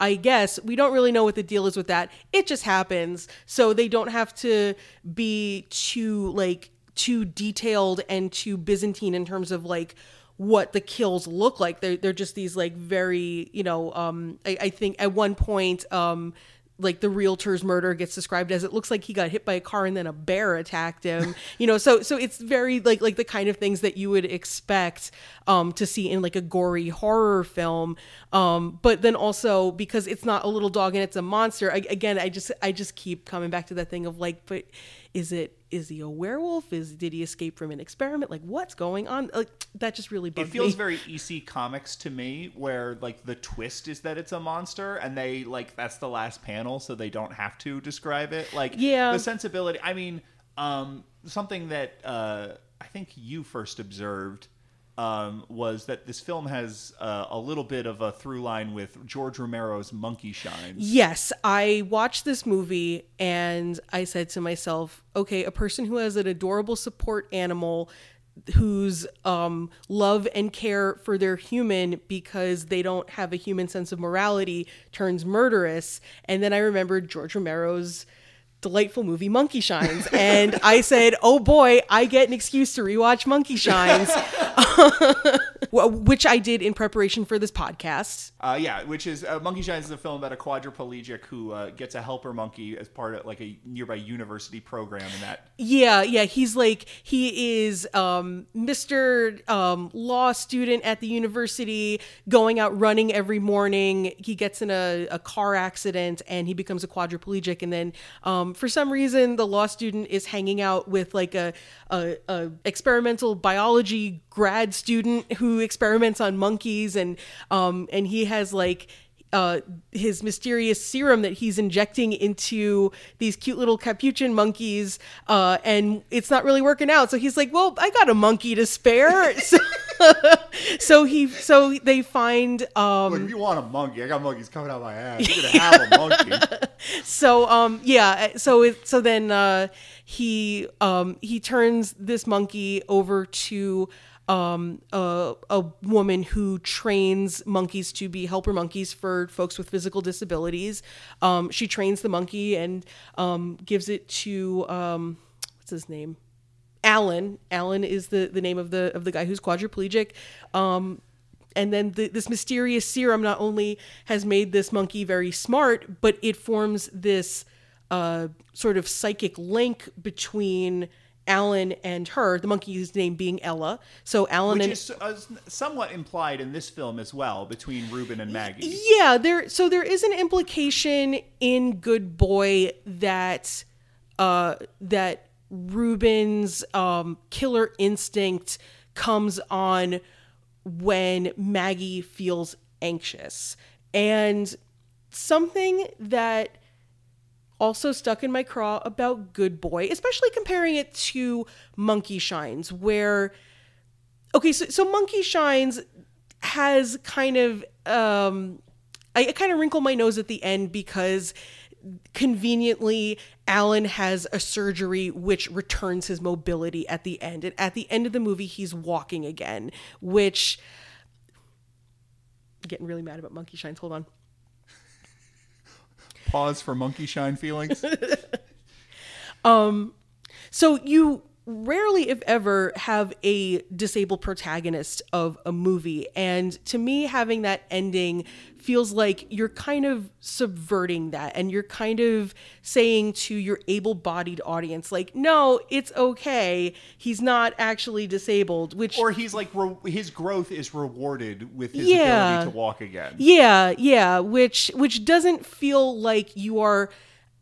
I guess we don't really know what the deal is with that. It just happens, so they don't have to be too like too detailed and too Byzantine in terms of like what the kills look like. They're they're just these like very you know um I, I think at one point um like the realtor's murder gets described as it looks like he got hit by a car and then a bear attacked him *laughs* you know? So so it's very like like the kind of things that you would expect um to see in like a gory horror film. Um but then also because it's not a little dog and it's a monster I, again i just i just keep coming back to that thing of like but is it is he a werewolf is did he escape from an experiment like what's going on like that just really bugged me. It feels me. very EC Comics to me, where like the twist is that it's a monster, and they like that's the last panel, so they don't have to describe it. Like, Yeah. the sensibility. I mean, um, something that uh, I think you first observed um, was that this film has uh, a little bit of a through line with George Romero's Monkey Shines. Yes, I watched this movie and I said to myself, okay, a person who has an adorable support animal whose um, love and care for their human because they don't have a human sense of morality turns murderous. And then I remembered George Romero's delightful movie Monkey Shines. And I said, oh boy, I get an excuse to rewatch Monkey Shines, *laughs* which I did in preparation for this podcast. Uh, yeah, which is uh, Monkey Shines is a film about a quadriplegic who uh, gets a helper monkey as part of like a nearby university program, and that Yeah, yeah, he's like he is um Mr. um law student at the university going out running every morning. He gets in a, a car accident and he becomes a quadriplegic and then um for some reason the law student is hanging out with like a a, a experimental biology grad student who experiments on monkeys and um and he has like uh, his mysterious serum that he's injecting into these cute little capuchin monkeys, uh, and it's not really working out. So he's like, "Well, I got a monkey to spare." *laughs* so, *laughs* so he, so they find, um, Look, if you want a monkey, I got monkeys coming out my ass. You're gonna have a monkey. *laughs* so um, yeah, so it, so then uh, he um he turns this monkey over to um, a, a woman who trains monkeys to be helper monkeys for folks with physical disabilities. Um, she trains the monkey and um, gives it to um, what's his name? Alan. Alan is the, the name of the of the guy who's quadriplegic. Um, and then the, this mysterious serum not only has made this monkey very smart, but it forms this uh, sort of psychic link between Alan and her. The monkey's name being Ella. So Alan Which and is uh, somewhat implied in this film as well between Ruben and Maggie. yeah, there. So there is an implication in Good Boy that uh, that Ruben's um, killer instinct comes on when Maggie feels anxious, and something that also stuck in my craw about Good Boy, especially comparing it to Monkey Shines, where okay, so, so Monkey Shines has kind of um I, I kind of wrinkle my nose at the end because conveniently Alan has a surgery which returns his mobility at the end. And at the end of the movie he's walking again, which getting really mad about Monkey Shines. Hold on. Pause for monkey shine feelings. *laughs* Um, so you rarely, if ever, have a disabled protagonist of a movie. And to me, having that ending feels like you're kind of subverting that and you're kind of saying to your able bodied audience, like, no, it's okay. He's not actually disabled, which. or he's like re- his growth is rewarded with his Yeah. ability to walk again. Yeah, yeah, which which doesn't feel like you are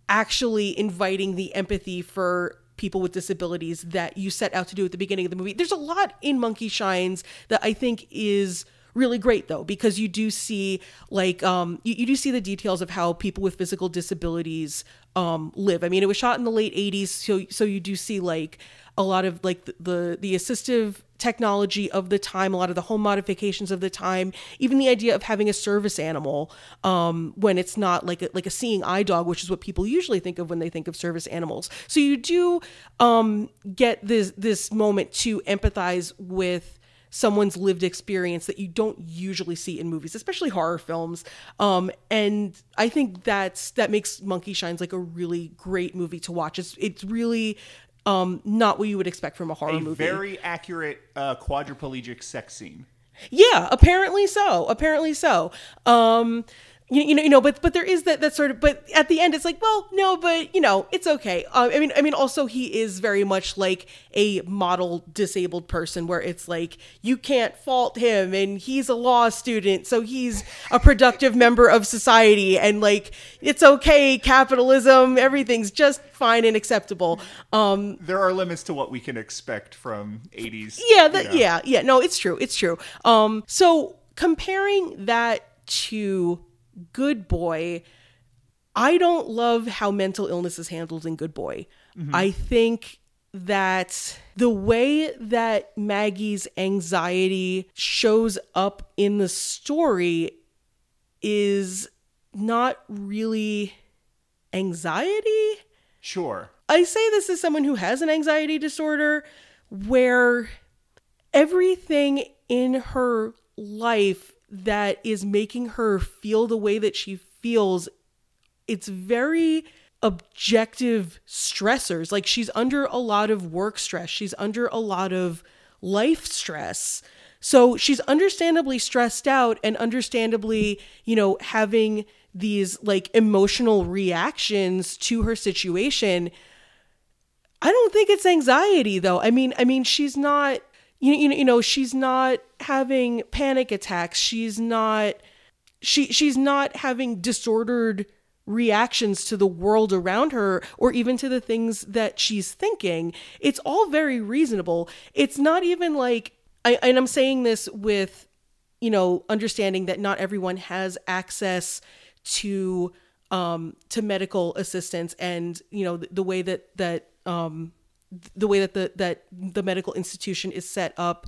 actually inviting the empathy for people with disabilities that you set out to do at the beginning of the movie. There's a lot in Monkey Shines that I think is really great though because you do see like um you, you do see the details of how people with physical disabilities um live. I mean, it was shot in the late 80s, so so you do see like a lot of like the the, the assistive technology of the time, a lot of the home modifications of the time, even the idea of having a service animal um, when it's not like a, like a seeing eye dog, which is what people usually think of when they think of service animals. So you do um, get this this moment to empathize with someone's lived experience that you don't usually see in movies, especially horror films. Um, and I think that's that makes Monkey Shines like a really great movie to watch. It's it's really um, not what you would expect from a horror A movie. very accurate uh, quadriplegic sex scene. Yeah, apparently so. Apparently so. Um you, you know, you know, but but there is that that sort of. But at the end, it's like, well, no, but you know, it's okay. Uh, I mean, I mean, also he is very much like a model disabled person, where it's like you can't fault him, and he's a law student, so he's a productive *laughs* member of society, and like it's okay, capitalism, everything's just fine and acceptable. Um, There are limits to what we can expect from 80s. yeah you that know. yeah yeah no it's true it's true um so comparing that to good boy. I don't love how mental illness is handled in good boy. Mm-hmm. I think that the way that maggie's anxiety shows up in the story is not really anxiety. Sure. I say this as someone who has an anxiety disorder where everything in her life that is making her feel the way that she feels it's very objective stressors. Like she's under a lot of work stress. She's under a lot of life stress. So she's understandably stressed out and understandably you know having these like emotional reactions to her situation. I don't think it's anxiety though. I mean, I mean, she's not, you you you know, she's not having panic attacks. She's not, she she's not having disordered reactions to the world around her or even to the things that she's thinking. It's all very reasonable. It's not even like, I, and I'm saying this with, you know, understanding that not everyone has access to um to medical assistance and you know the, the way that that um the way that the that the medical institution is set up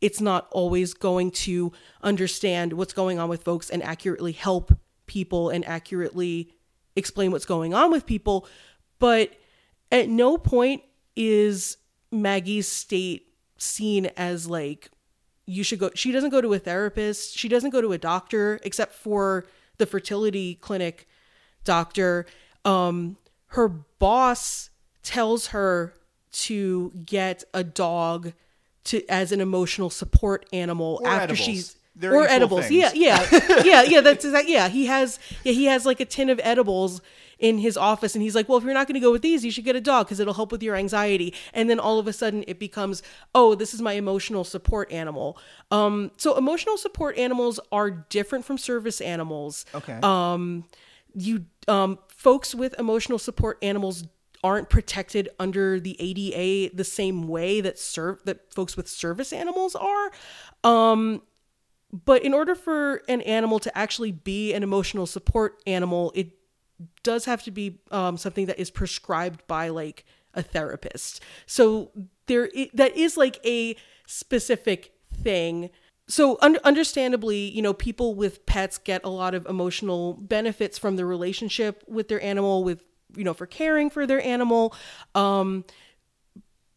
it's not always going to understand what's going on with folks and accurately help people and accurately explain what's going on with people. But at no point is Maggie's state seen as like you should go she doesn't go to a therapist she doesn't go to a doctor except for the fertility clinic doctor. Um her boss tells her to get a dog to as an emotional support animal Or after edibles. she's They're or edibles things. yeah yeah *laughs* yeah yeah that's exact yeah he has yeah he has like a tin of edibles in his office and he's like well if you're not going to go with these you should get a dog because it'll help with your anxiety and then all of a sudden it becomes oh this is my emotional support animal um so emotional support animals are different from service animals Okay. um you um folks with emotional support animals aren't protected under the ADA the same way that serve that folks with service animals are. Um but in order for an animal to actually be an emotional support animal it does have to be um, something that is prescribed by like a therapist. So there i- that is like a specific thing. So un- understandably you know people with pets get a lot of emotional benefits from the relationship with their animal with you know for caring for their animal. Um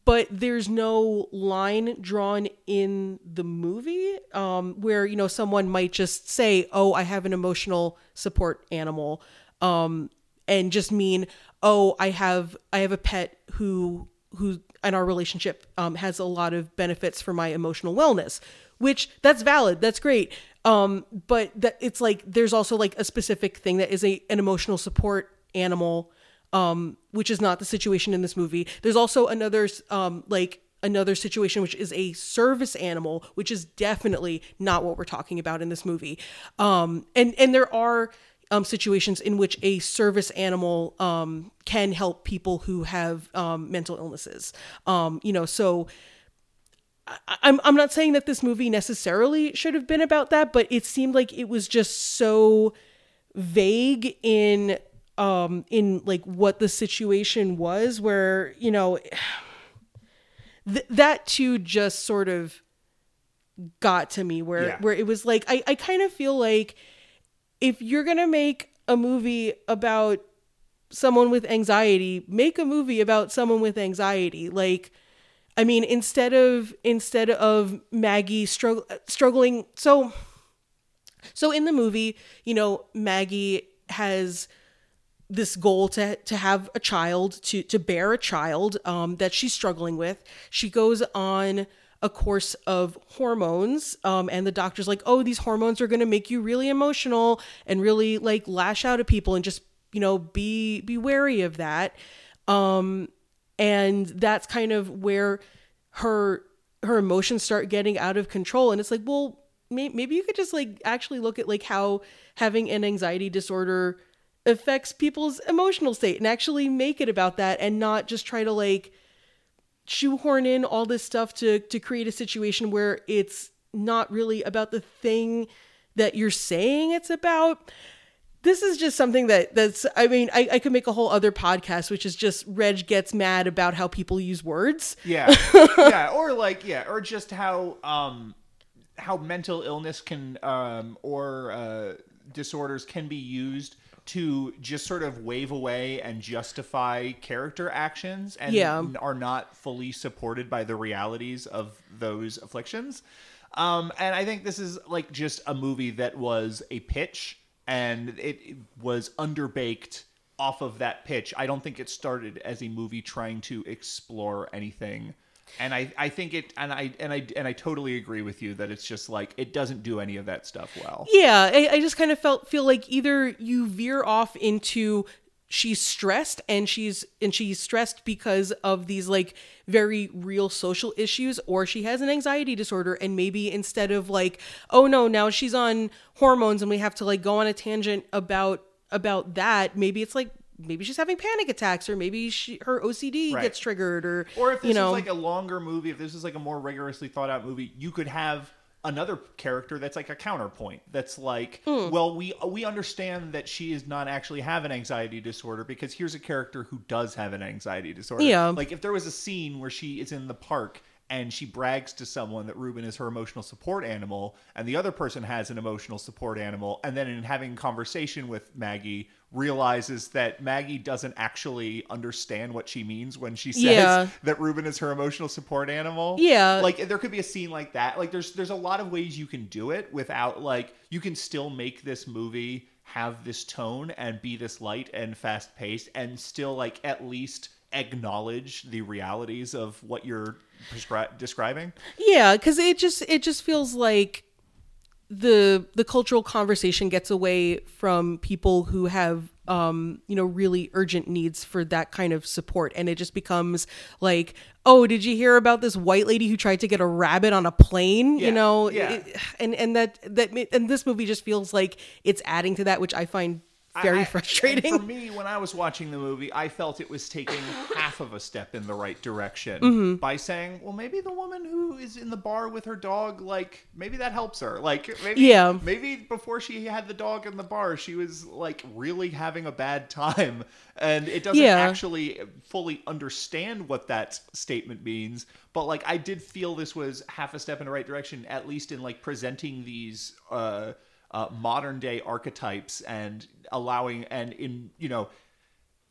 but there's no line drawn in the movie um, where you know someone might just say oh i have an emotional support animal um, and just mean oh i have i have a pet who who in our relationship um, has a lot of benefits for my emotional wellness which that's valid that's great. Um, but that it's like there's also like a specific thing that is a an emotional support animal um, which is not the situation in this movie. There's also another um, like another situation which is a service animal, which is definitely not what we're talking about in this movie. Um, and and there are um, situations in which a service animal um, can help people who have um, mental illnesses. Um, you know, so I'm I'm not saying that this movie necessarily should have been about that, but it seemed like it was just so vague in um in like what the situation was where, you know, *sighs* th- that too just sort of got to me where Yeah. where it was like I I kind of feel like if you're going to make a movie about someone with anxiety, make a movie about someone with anxiety. Like I mean, instead of instead of Maggie strugg- struggling, so so in the movie, you know, Maggie has this goal to to have a child, to to bear a child um, that she's struggling with. She goes on a course of hormones, um, and the doctor's like, "Oh, these hormones are going to make you really emotional and really like lash out at people, and just you know be be wary of that." Um, and that's kind of where her her emotions start getting out of control and it's like well may- maybe you could just like actually look at like how having an anxiety disorder affects people's emotional state and actually make it about that and not just try to like shoehorn in all this stuff to to create a situation where it's not really about the thing that you're saying it's about. This is just something that that's i mean I, I could make a whole other podcast which is just reg gets mad about how people use words. Yeah, *laughs* yeah, or like yeah, or just how um how mental illness can um or uh, disorders can be used to just sort of wave away and justify character actions and Yeah. are not fully supported by the realities of those afflictions. Um, and I think this is like just a movie that was a pitch and it, it was underbaked off of that pitch. I don't think it started as a movie trying to explore anything. And I, I think it and I and I and I totally agree with you that it's just like it doesn't do any of that stuff well. yeah I, I just kind of felt feel like either you veer off into she's stressed and she's and she's stressed because of these like very real social issues or she has an anxiety disorder and maybe instead of like oh no now she's on hormones and we have to like go on a tangent about about that maybe it's like maybe she's having panic attacks or maybe she her OCD Right. gets triggered or Or if this you know is like a longer movie, if this is like a more rigorously thought out movie, you could have another character that's like a counterpoint. That's like, Hmm. well, we we understand that she is not actually have an anxiety disorder because here's a character who does have an anxiety disorder. Yeah. Like if there was a scene where she is in the park and she brags to someone that Ruben is her emotional support animal, and the other person has an emotional support animal, and then in having conversation with Maggie, realizes that Maggie doesn't actually understand what she means when she says Yeah. *laughs* that Ruben is her emotional support animal. Yeah. Like there could be a scene like that. Like there's there's a lot of ways you can do it without like you can still make this movie have this tone and be this light and fast paced and still like at least acknowledge the realities of what you're prescri- describing. Yeah, because it just it just feels like the the cultural conversation gets away from people who have um you know really urgent needs for that kind of support and it just becomes like oh did you hear about this white lady who tried to get a rabbit on a plane Yeah, you know yeah. It- and and that that and this movie just feels like it's adding to that which i find very I- frustrating for me, when I was watching the movie, I felt it was taking half of a step in the right direction Mm-hmm. by saying, "Well, maybe the woman who is in the bar with her dog, like maybe that helps her. Like maybe, Yeah. maybe before she had the dog in the bar, she was like really having a bad time, and it doesn't Yeah. actually fully understand what that statement means. But like, I did feel this was half a step in the right direction, at least in like presenting these." uh uh, modern day archetypes and allowing and in you know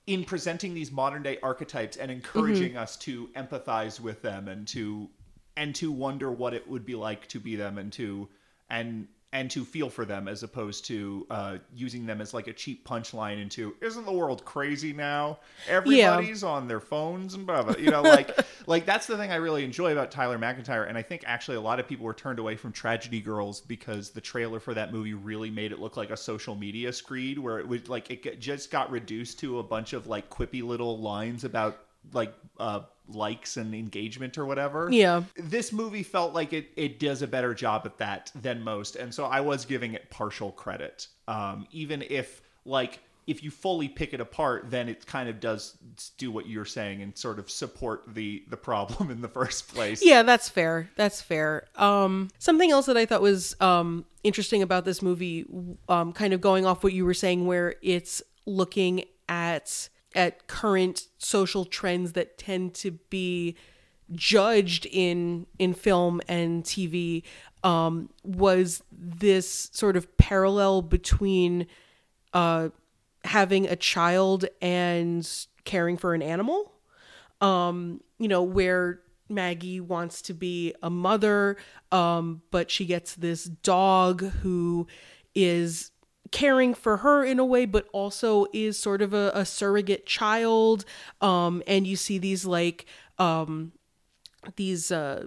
in presenting these modern day archetypes and encouraging us to empathize with them and to and to wonder what it would be like to be them and to and and to feel for them as opposed to uh, using them as like a cheap punchline into isn't the world crazy now? Everybody's on their phones and blah blah you know like *laughs* like that's the thing i really enjoy about Tyler MacIntyre and i think actually a lot of people were turned away from tragedy girls because the trailer for that movie really made it look like a social media screed where it would like it just got reduced to a bunch of like quippy little lines about like uh likes and engagement or whatever yeah this movie felt like it it does a better job at that than most and so i was giving it partial credit um even if like if you fully pick it apart, then it kind of does do what you're saying and sort of support the the problem in the first place. Yeah, that's fair. That's fair. Um, something else that I thought was um, interesting about this movie, um, kind of going off what you were saying, where it's looking at at current social trends that tend to be judged in in film and TV, um, was this sort of parallel between uh, having a child and caring for an animal. Um, you know, where Maggie wants to be a mother, um, but she gets this dog who is caring for her in a way, but also is sort of a, a surrogate child. Um, and you see these like um, these uh,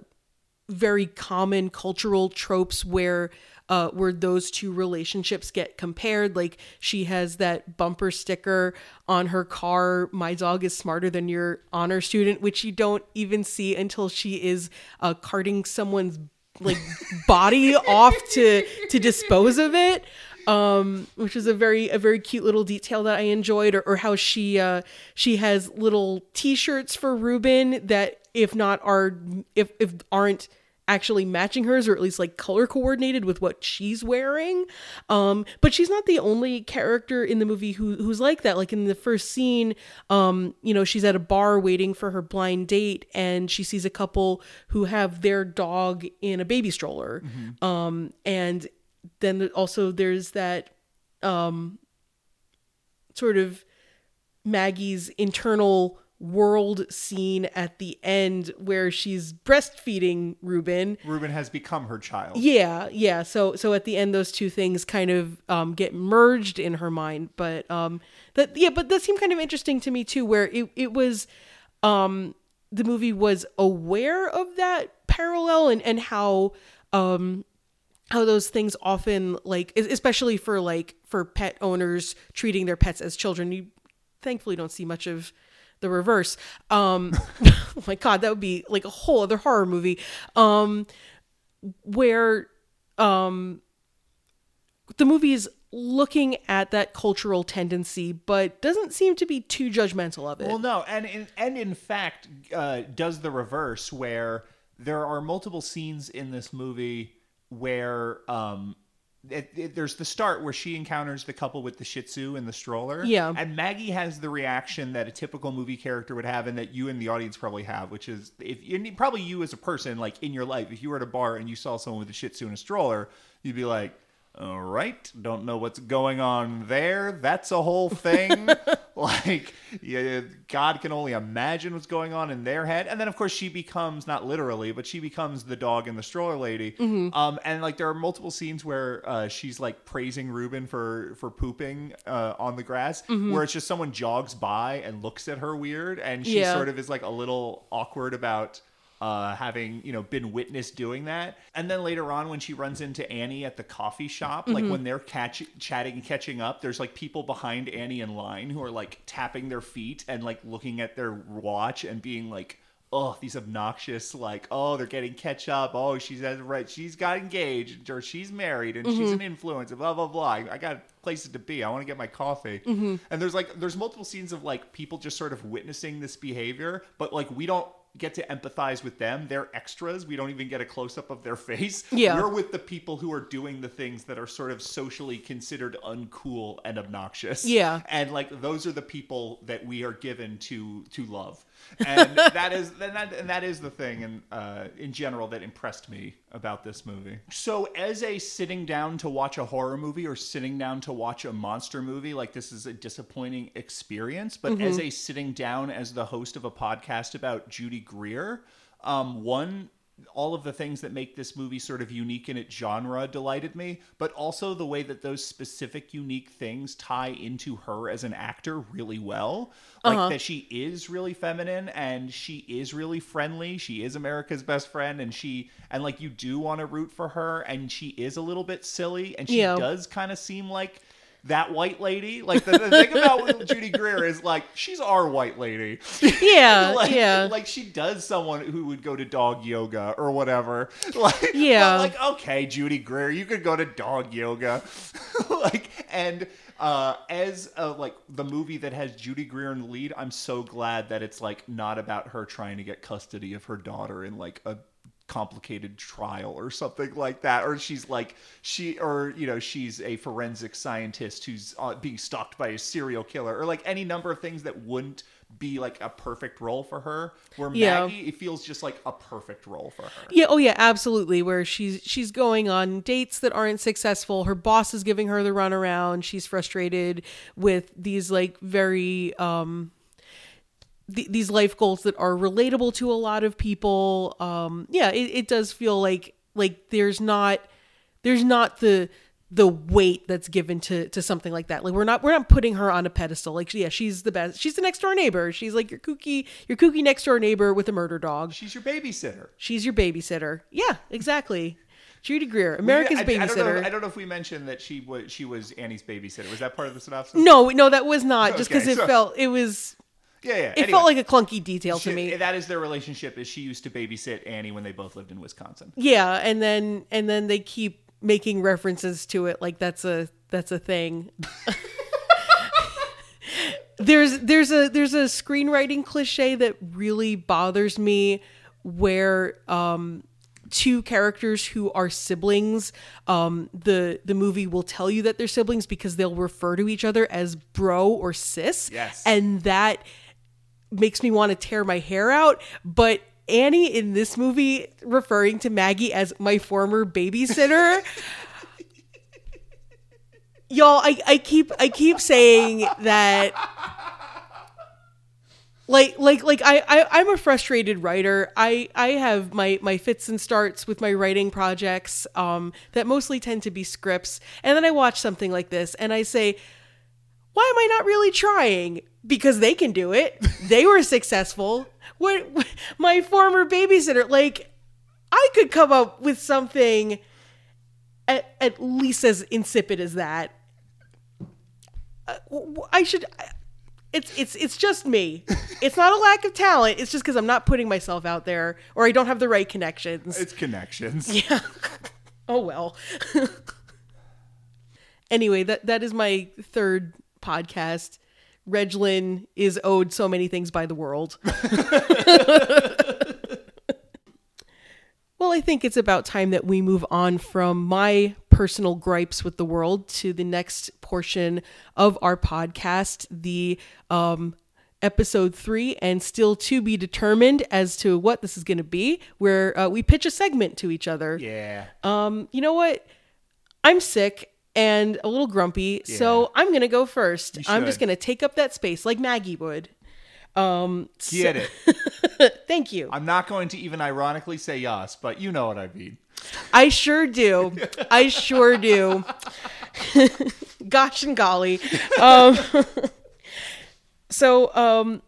very common cultural tropes where uh, where those two relationships get compared. Like she has that bumper sticker on her car, "My dog is smarter than your honor student," which you don't even see until she is uh, carting someone's like body *laughs* off to to dispose of it um, which is a very a very cute little detail that I enjoyed, or, or how she uh, she has little T-shirts for Ruben that if not are if if aren't actually matching hers or at least like color coordinated with what she's wearing. Um but she's not the only character in the movie who who's like that. Like in the first scene um you know she's at a bar waiting for her blind date and she sees a couple who have their dog in a baby stroller. Mm-hmm. um and then also there's that um sort of Maggie's internal world scene at the end where she's breastfeeding Ruben. Ruben has become her child. Yeah, yeah. So so at the end those two things kind of um, get merged in her mind. But um that yeah, but that seemed kind of interesting to me too, where it, it was um the movie was aware of that parallel and, and how um how those things often like especially for like for pet owners treating their pets as children you thankfully don't see much of the reverse. Um *laughs* oh my god that would be like a whole other horror movie. Um where um the movie is looking at that cultural tendency but doesn't seem to be too judgmental of it. Well no and in, and in fact uh, does the reverse where there are multiple scenes in this movie where um, it, it, there's the start where she encounters the couple with the Shih Tzu and the stroller. Yeah. And Maggie has the reaction that a typical movie character would have, and that you and the audience probably have, which is if probably you as a person, like in your life, if you were at a bar and you saw someone with a Shih Tzu and a stroller, you'd be like, all right, don't know what's going on there. That's a whole thing. *laughs* like, yeah, God can only imagine what's going on in their head. And then, of course, she becomes not literally, but she becomes the dog and the stroller lady. Mm-hmm. Um, and like, there are multiple scenes where uh, she's like praising Ruben for for pooping uh, on the grass, mm-hmm. where it's just someone jogs by and looks at her weird, and she yeah. sort of is like a little awkward about uh, having you know been witness doing that. And then later on, when she runs into Annie at the coffee shop, mm-hmm. like when they're catch- chatting and catching up, there's like people behind Annie in line who are like tapping their feet and like looking at their watch and being like. Oh, these obnoxious like oh they're getting catch up oh she's right she's got engaged or she's married and mm-hmm. she's an influencer blah blah blah I got places to be I want to get my coffee mm-hmm. and there's like there's multiple scenes of like people just sort of witnessing this behavior but like we don't get to empathize with them. They're extras. We don't even get a close up of their *laughs* face. Yeah. We're with the people who are doing the things that are sort of socially considered uncool and obnoxious. Yeah. And like those are the people that we are given to to love and that is and that, and that is the thing and uh, in general that impressed me about this movie so as a sitting down to watch a horror movie or sitting down to watch a monster movie like this is a disappointing experience but mm-hmm. as a sitting down as the host of a podcast about judy greer um, one all of the things that make this movie sort of unique in its genre delighted me, but also the way that those specific unique things tie into her as an actor really well. Like uh-huh. that she is really feminine and she is really friendly. She is America's best friend and she and like you do want to root for her and she is a little bit silly and she yeah. does kind of seem like that white lady. Like the, the thing about *laughs* Judy Greer is like she's our white lady. Yeah, *laughs* like, yeah. Like she does someone who would go to dog yoga or whatever. *laughs* Like yeah, like okay, Judy Greer, you could go to dog yoga. like and Uh, as a, like the movie that has Judy Greer in the lead, I'm so glad that it's like not about her trying to get custody of her daughter in like a complicated trial or something like that or she's like she or you know she's a forensic scientist who's uh, being stalked by a serial killer or like any number of things that wouldn't be like a perfect role for her where Yeah. maggie it feels just like a perfect role for her Yeah, oh yeah, absolutely. Where she's she's going on dates that aren't successful. Her boss is giving her the runaround. She's frustrated with these like very um th- these life goals that are relatable to a lot of people. Um yeah, it, it does feel like like there's not there's not the the weight that's given to to something like that. Like we're not we're not putting her on a pedestal. Like yeah, she's the best. She's the next door neighbor. She's like your kooky your kooky next door neighbor with a murder dog. she's your babysitter She's your babysitter. Yeah, exactly. Judy Greer, America's I, I don't know, babysitter. I don't know if we mentioned that she was she was Annie's babysitter. Was that part of the synopsis? no, no, that was not. Just because Okay, it so- felt it was Yeah, yeah. it felt like a clunky detail to me. That is their relationship. Is she used to babysit Annie when they both lived in Wisconsin? Yeah, and then and then they keep making references to it like that's a that's a thing. *laughs* there's there's a there's a screenwriting cliche that really bothers me where um two characters who are siblings um the the movie will tell you that they're siblings because they'll refer to each other as bro or sis Yes. and that makes me want to tear my hair out but Annie in this movie referring to Maggie as my former babysitter *laughs* y'all I, I keep I keep saying that like like like I, I i'm a frustrated writer. I i have my my fits and starts with my writing projects um that mostly tend to be scripts and then i watch something like this and i say why am i not really trying because they can do it they were *laughs* successful what my former babysitter like i could come up with something at, at least as insipid as that Uh, i should it's it's it's just me. It's not a lack of talent. It's just because I'm not putting myself out there, or I don't have the right connections. It's connections. *laughs* Yeah. oh well. *laughs* anyway, that that is my third podcast. Reglin is owed so many things by the world. *laughs* well, I think it's about time that we move on from my personal gripes with the world to the next portion of our podcast, the um, episode three, and still to be determined as to what this is going to be, where uh, we pitch a segment to each other. Yeah. Um, you know what? I'm sick and a little grumpy, so I'm gonna go first. I'm just gonna take up that space like Maggie would. Um, Get it. *laughs* thank you. I'm not going to even ironically say yes, but you know what I mean. I sure do. I sure do. *laughs* Gosh and golly. Um, *laughs* so, um,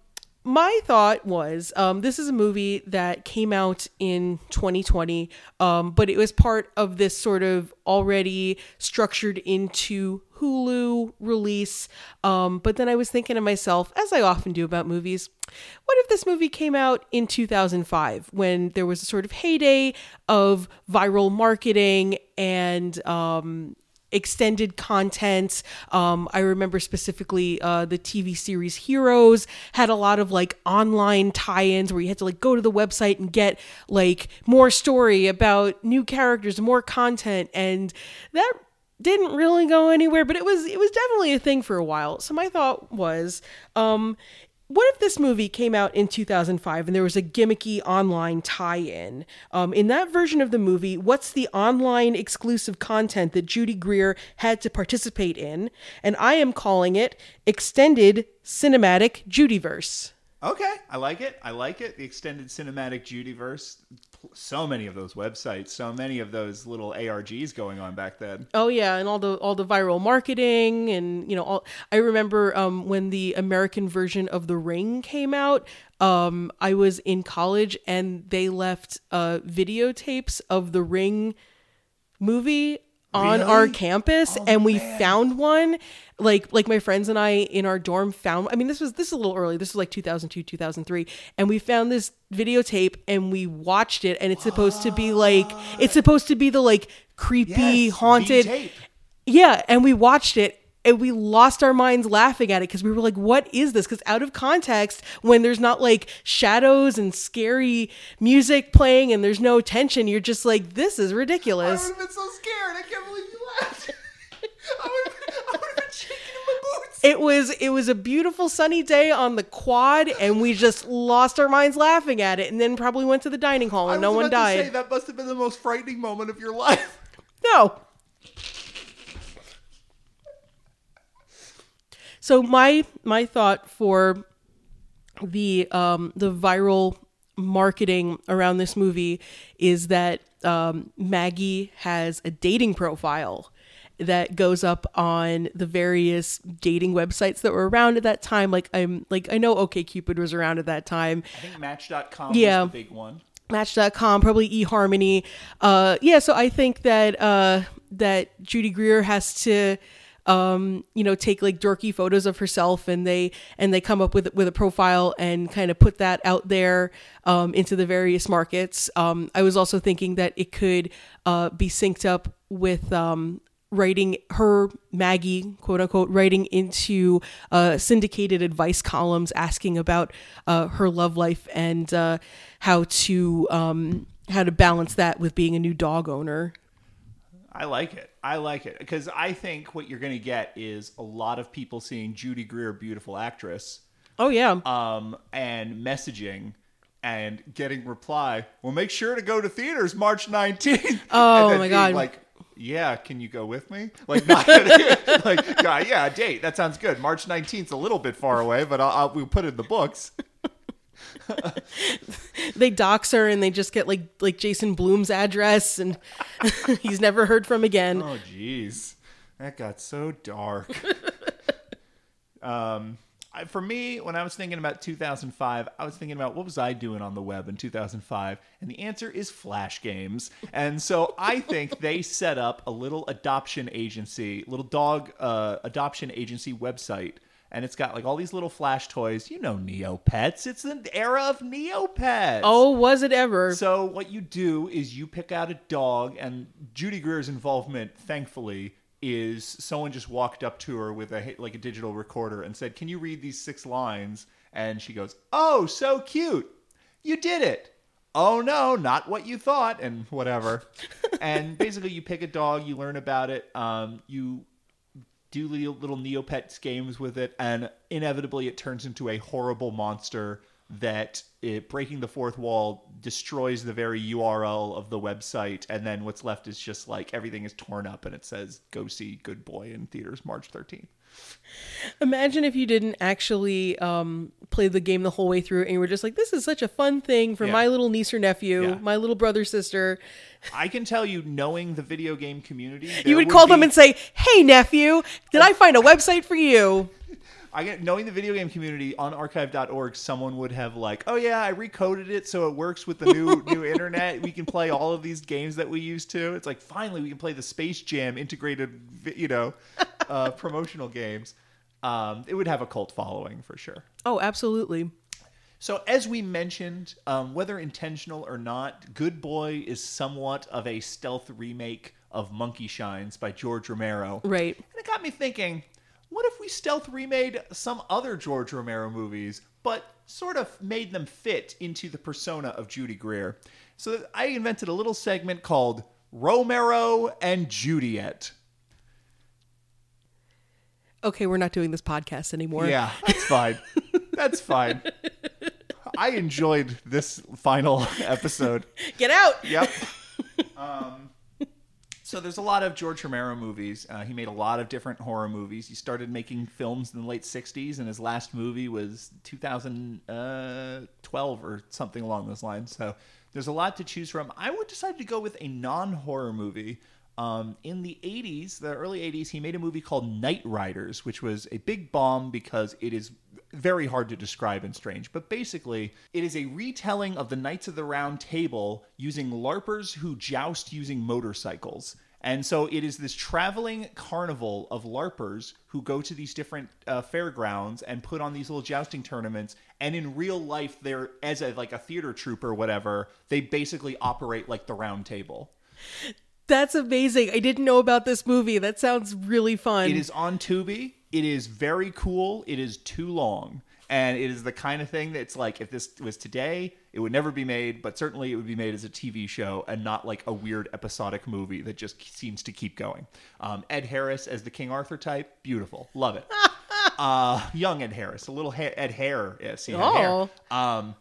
my thought was um, this is a movie that came out in 2020, um, but it was part of this sort of already structured into Hulu release. Um, but then I was thinking to myself, as I often do about movies, what if this movie came out in 2005 when there was a sort of heyday of viral marketing and um, extended content. Um, I remember specifically uh, the TV series Heroes had a lot of like online tie-ins where you had to like go to the website and get like more story about new characters, more content, and that didn't really go anywhere. But it was it was definitely a thing for a while. So my thought was. Um, what if this movie came out in 2005 and there was a gimmicky online tie-in? Um, in that version of the movie, what's the online exclusive content that Judy Greer had to participate in? And I am calling it Extended Cinematic Judyverse. Okay, I like it. I like it. The extended cinematic Judyverse. So many of those websites, so many of those little ARGs going on back then. Oh yeah, and all the all the viral marketing and you know all I remember um when the American version of The Ring came out, um I was in college and they left uh videotapes of The Ring movie on our campus Oh, and we man. found one like like my friends and I in our dorm found I mean this was this is a little early this was like 2002 2003 and we found this videotape and we watched it and it's supposed to be like it's supposed to be the like creepy Yes, haunted yeah and we watched it and we lost our minds laughing at it because we were like, "What is this?" Because out of context, when there's not like shadows and scary music playing and there's no tension, you're just like, "This is ridiculous. I would have been so scared. I can't believe you laughed. I would have been shaking in my boots. It was it was a beautiful sunny day on the quad, and we just lost our minds laughing at it, and then probably went to the dining hall and no one died. say that must have been the most frightening moment of your life. No. So my my thought for the um the viral marketing around this movie is that um, Maggie has a dating profile that goes up on the various dating websites that were around at that time. Like I'm like I know OkCupid was around at that time. I think Match.com Yeah. was the big one. Match.com, probably eHarmony. Uh, yeah, so I think that uh, that Judy Greer has to, um, you know, take like dorky photos of herself, and they and they come up with with a profile and kind of put that out there um, into the various markets. Um, I was also thinking that it could uh, be synced up with um, writing her Maggie, quote unquote, writing into uh, syndicated advice columns asking about uh, her love life and uh, how to um, how to balance that with being a new dog owner. I like it. I like it because I think what you're going to get is a lot of people seeing Judy Greer, beautiful actress, Oh yeah, um, and messaging and getting reply. Well, make sure to go to theaters March 19th. *laughs* Oh, And then my God. Like, yeah, can you go with me? Like, *laughs* not *laughs* like, yeah, yeah, a date. That sounds good. March 19th 's a little bit far away, but I'll, I'll we'll put it in the books. *laughs* they dox her and they just get like like Jason Blum's address and *laughs* he's never heard from again. Oh, jeez, that got so dark. *laughs* um, I, for me, when I was thinking about 2005, I was thinking about what was I doing on the web in 2005, and the answer is Flash games. And so I think they set up a little adoption agency, little dog uh, adoption agency website. And it's got like all these little flash toys. You know Neopets. It's the era of Neopets. Oh, was it ever? So what you do is you pick out a dog, and Judy Greer's involvement, thankfully, is someone just walked up to her with a like a digital recorder and said, "Can you read these six lines?" And she goes, "Oh, so cute! You did it." Oh no, not what you thought, and whatever. *laughs* and basically, you pick a dog, you learn about it, um, you do little, Neopets games with it, and inevitably it turns into a horrible monster that it, breaking the fourth wall destroys the very URL of the website, and then what's left is just like everything is torn up, and it says "Go see Good Boy" in theaters March thirteenth. Imagine if you didn't actually um, play the game the whole way through and you were just like, this is such a fun thing for Yeah. my little niece or nephew, Yeah. my little brother, sister. I can tell you, knowing the video game community, You would call them and say, hey, nephew, did I find a website for you? I get knowing the video game community on archive.org, someone would have like, oh yeah, I recoded it so it works with the new new *laughs* internet. We can play all of these games that we used to. It's like finally we can play the Space Jam integrated, you know, uh, promotional games. Um, it would have a cult following for sure. Oh, absolutely. So, as we mentioned, um, whether intentional or not, Good Boy is somewhat of a stealth remake of Monkey Shines by George Romero. Right. And it got me thinking, what if we stealth remade some other George Romero movies, but sort of made them fit into the persona of Judy Greer? So I invented a little segment called Romero and Juliet. Okay, we're not doing this podcast anymore. Yeah, that's fine. that's fine. I enjoyed this final episode. Get out. Yep. um, so there's a lot of George Romero movies. Uh, he made a lot of different horror movies. He started making films in the late '60s, and his last movie was 2012 or something along those lines. So there's a lot to choose from. I would decide to go with a non-horror movie. Um, in the 80s, the early 80s, he made a movie called Knightriders, which was a big bomb because it is very hard to describe and strange. But basically, it is a retelling of the Knights of the Round Table using LARPers who joust using motorcycles. And so it is this traveling carnival of LARPers who go to these different uh, fairgrounds and put on these little jousting tournaments. And in real life, they're as a like a theater troupe or whatever. They basically operate like the Round Table. That's amazing. I didn't know about this movie. That sounds really fun. It is on Tubi. It is very cool. It is too long. And it is the kind of thing that's like, if this was today, it would never be made, but certainly it would be made as a TV show and not like a weird episodic movie that just seems to keep going. Um, Ed Harris as the King Arthur type, beautiful. Love it. *laughs* uh, young Ed Harris, a little ha- Ed Hair. Yes, you know, Oh. hair. Um,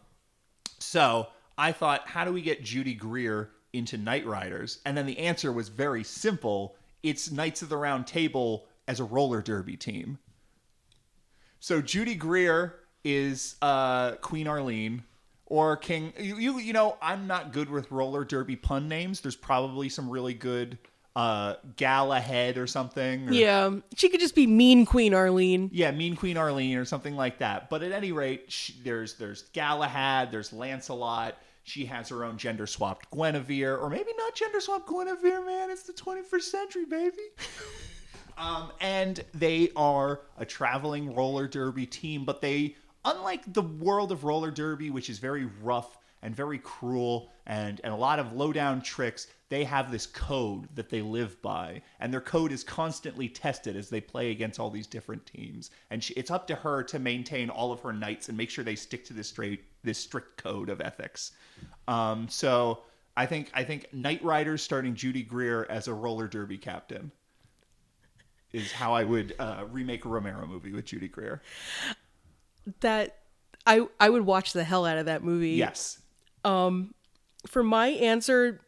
so I thought, how do we get Judy Greer into Knightriders? And then the answer was very simple. It's Knights of the Round Table as a roller derby team. So Judy Greer is uh, Queen Arlene or King. You, you you know I'm not good with roller derby pun names. There's probably some really good uh, Galahad or something. or- yeah, she could just be mean Queen Arlene. yeah, Mean Queen Arlene or something like that. But at any rate, she, there's there's Galahad, there's Lancelot. She has her own gender swapped Guinevere, or maybe not gender swapped Guinevere, man. It's the 21st century, baby. *laughs* um, and they are a traveling roller derby team, but they, unlike the world of roller derby, which is very rough and very cruel and, and a lot of low down tricks, they have this code that they live by. And their code is constantly tested as they play against all these different teams. And she, it's up to her to maintain all of her knights and make sure they stick to this straight this strict code of ethics. Um, so I think I think Knightriders starting Judy Greer as a roller derby captain is how I would uh, remake a Romero movie with Judy Greer. That I I would watch the hell out of that movie. Yes. Um, for my answer,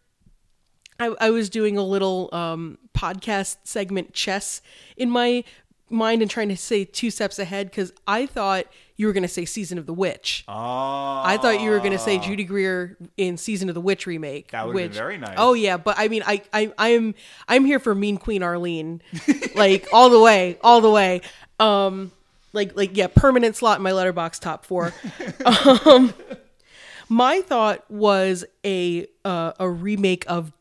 I, I was doing a little um, podcast segment chess in my mind and trying to say two steps ahead because I thought you were going to say Season of the Witch. Oh, I thought you were going to say Judy Greer in Season of the Witch remake. That would've been very nice. Oh yeah, but I mean, I, I, I'm, I'm here for Mean Queen Arlene, *laughs* like all the way, all the way. Um, like, like yeah, permanent slot in my Letterboxd top four. *laughs* um, my thought was a uh, a remake of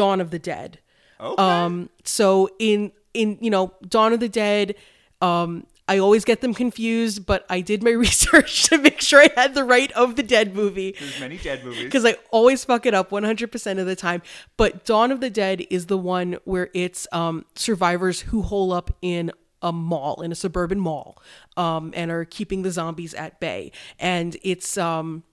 Dawn of the Dead. Okay. Um, so in in you know Dawn of the Dead, um, I always get them confused, but I did my *laughs* research to make sure I had the right of the Dead movie There's many dead movies. because I always fuck it up 100% of the time. But Dawn of the Dead is the one where it's um, survivors who hole up in a mall, in a suburban mall, um, and are keeping the zombies at bay. And it's um,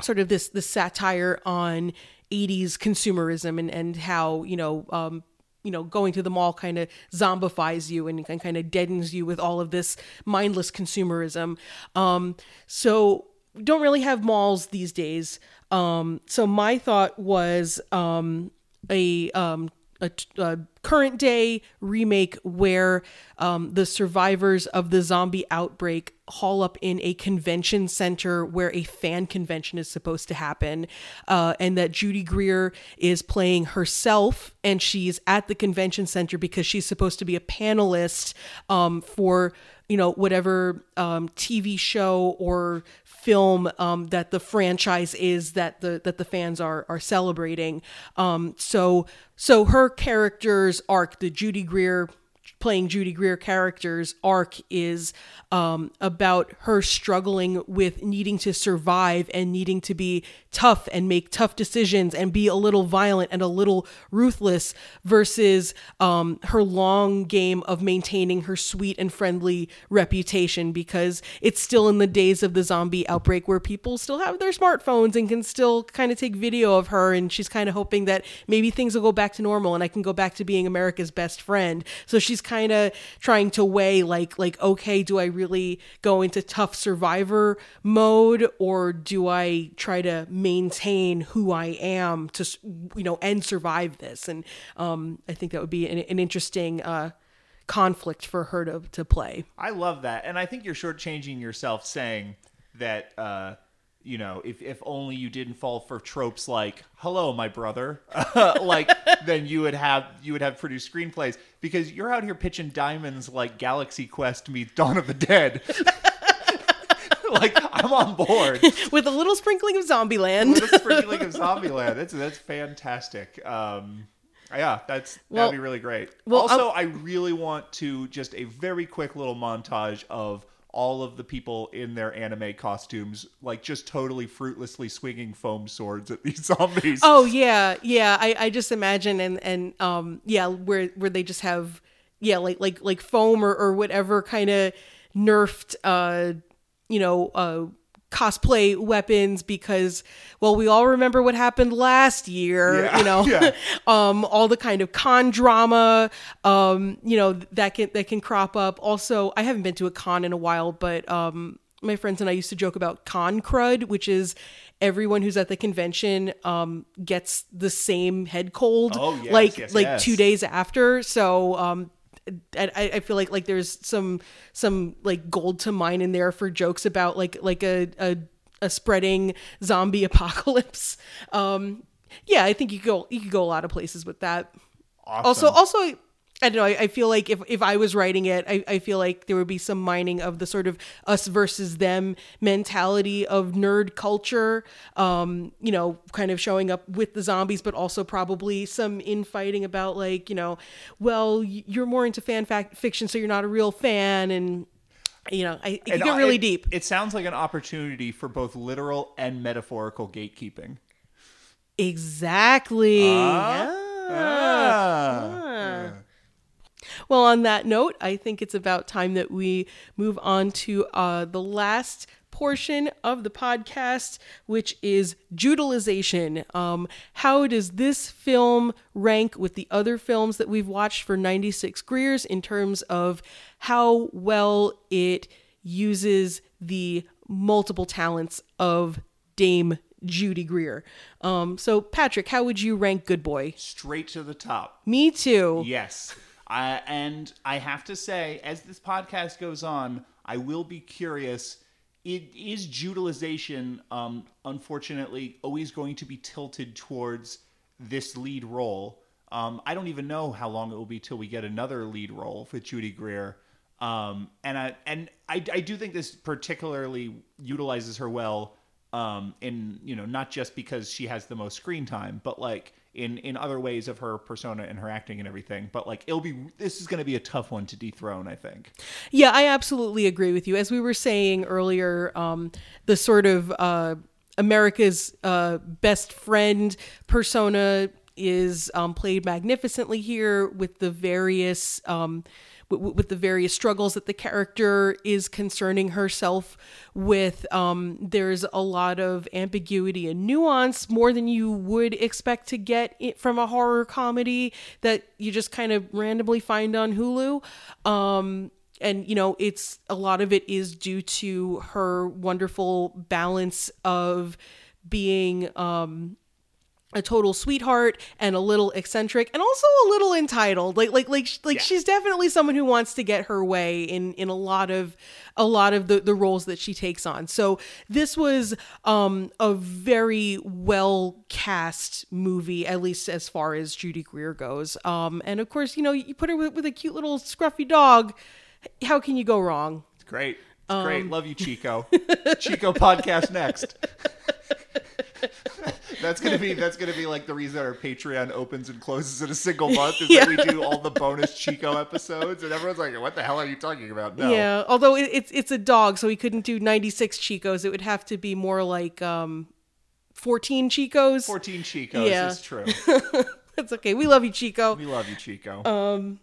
sort of this this satire on 80s consumerism and, and how, you know, um, you know, going to the mall kind of zombifies you and, and kind of deadens you with all of this mindless consumerism. Um, so don't really have malls these days. Um, so my thought was um, a um, a, a current day remake where um, the survivors of the zombie outbreak haul up in a convention center where a fan convention is supposed to happen, uh, and that Judy Greer is playing herself, and she's at the convention center because she's supposed to be a panelist um, for you know whatever um, TV show or film um, that the franchise is that the that the fans are are celebrating. Um, so so her character's arc, the Judy Greer playing Judy Greer character's arc is um, about her struggling with needing to survive and needing to be tough and make tough decisions and be a little violent and a little ruthless versus um, her long game of maintaining her sweet and friendly reputation because it's still in the days of the zombie outbreak where people still have their smartphones and can still kind of take video of her and she's kind of hoping that maybe things will go back to normal and I can go back to being America's best friend. So she's kind of trying to weigh like like okay, do I really go into tough survivor mode or do I try to maintain who I am to you know and survive this? And um I think that would be an, an interesting uh conflict for her to to play. I love that, and I think you're shortchanging yourself saying that. Uh, you know, if, if only you didn't fall for tropes like "Hello, my brother," *laughs* like then you would have you would have produced screenplays because you're out here pitching diamonds like Galaxy Quest meets Dawn of the Dead. *laughs* *laughs* like I'm on board. *laughs* With a little sprinkling of Zombieland. With a sprinkling of *laughs* Zombieland. That's that's fantastic. Um, yeah, that's Well- that'd be really great. well, also, I really want to just a very quick little montage of all of the people in their anime costumes, like just totally fruitlessly swinging foam swords at these zombies. Oh yeah, yeah. I, I just imagine and and um yeah where where they just have yeah like like like foam or or whatever kind of nerfed uh you know uh cosplay weapons because well we all remember what happened last year Yeah, you know *laughs* yeah. *laughs* um all the kind of con drama um you know that can that can crop up also i haven't been to a con in a while but um my friends and i used to joke about con crud which is everyone who's at the convention um gets the same head cold Oh, yes, like yes, like yes. two days after so um I, I feel like like there's some some like gold to mine in there for jokes about like like a a, a spreading zombie *laughs* apocalypse. Um, yeah, I think you could go you could go a lot of places with that. Awesome. Also, also, I don't know. I, I feel like if if I was writing it, I, I feel like there would be some mining of the sort of us versus them mentality of nerd culture. Um, you know, kind of showing up with the zombies, but also probably some infighting about like you know, well, you're more into fan fact fiction, so you're not a real fan, and you know, I it could And get really it- deep. It sounds like an opportunity for both literal and metaphorical gatekeeping. Exactly. Ah. Yeah. Ah. Well, on that note, I think it's about time that we move on to uh, the last portion of the podcast, which is Judalization. Um, how does this film rank with the other films that we've watched for 96 Greers in terms of how well it uses the multiple talents of Dame Judy Greer? Um, so, Patrick, how would you rank Good Boy? Straight to the top. Me too. Yes. And I have to say, as this podcast goes on, I will be curious. It is Judalization, um, unfortunately, always going to be tilted towards this lead role. Um, I don't even know how long it will be till we get another lead role with Judy Greer. Um, and I and I, I do think this particularly utilizes her well um, in you know not just because she has the most screen time, but like in in other ways of her persona and her acting and everything. But like it'll be this is going to be a tough one to dethrone, I think. Yeah, I absolutely agree with you. As we were saying earlier, um, the sort of uh, America's uh, best friend persona is um, played magnificently here with the various. Um, with the various struggles that the character is concerning herself with um, there's a lot of ambiguity and nuance more than you would expect to get from a horror comedy that you just kind of randomly find on hulu. Um, and you know it's a lot of it is due to her wonderful balance of being um a total sweetheart and a little eccentric and also a little entitled like like like like Yeah. she's definitely someone who wants to get her way in in a lot of a lot of the the roles that she takes on so this was um a very well cast movie at least as far as Judy Greer goes um and of course you know you put her with, with a cute little scruffy dog how can you go wrong It's great. It's great. Love you, Chico. *laughs* Chico podcast next. *laughs* that's gonna be that's gonna be like the reason our Patreon opens and closes in a single *laughs* month is that we do all the bonus Chico episodes, and everyone's like, "What the hell are you talking about?" No. Yeah, although it, it's it's a dog, so he couldn't do ninety six Chicos. It would have to be more like um, fourteen Chicos. Fourteen Chicos Yeah. is true. *laughs* That's okay. We love you, Chico. We love you, Chico. Uh,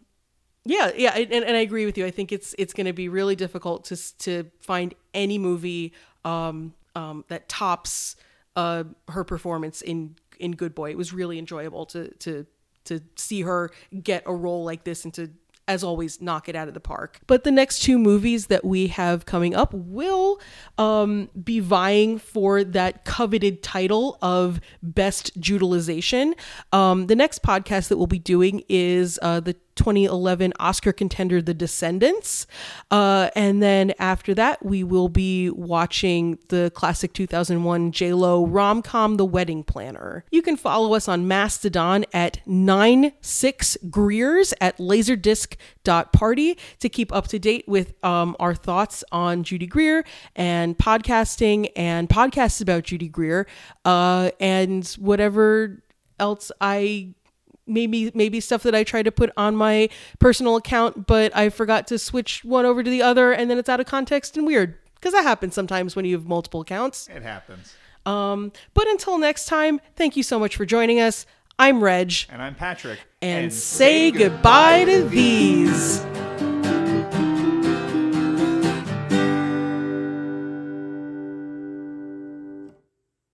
Yeah, yeah, and, and I agree with you. I think it's it's going to be really difficult to to find any movie um, um, that tops uh, her performance in in Good Boy. It was really enjoyable to to to see her get a role like this and to as always knock it out of the park. But the next two movies that we have coming up will um, be vying for that coveted title of best judalization. Um, the next podcast that we'll be doing is uh, the 2011 Oscar contender The Descendants. Uh, and then after that, we will be watching the classic 2001 J-Lo rom-com The Wedding Planner. You can follow us on Mastodon at 96greers at laserdisc.party to keep up to date with um, our thoughts on Judy Greer and podcasting and podcasts about Judy Greer uh, and whatever else I maybe maybe stuff that I tried to put on my personal account, but I forgot to switch one over to the other, and then it's out of context and weird because that happens sometimes when you have multiple accounts. It happens. Um, but until next time, thank you so much for joining us. I'm Reg, And I'm Patrick. and, say goodbye to these.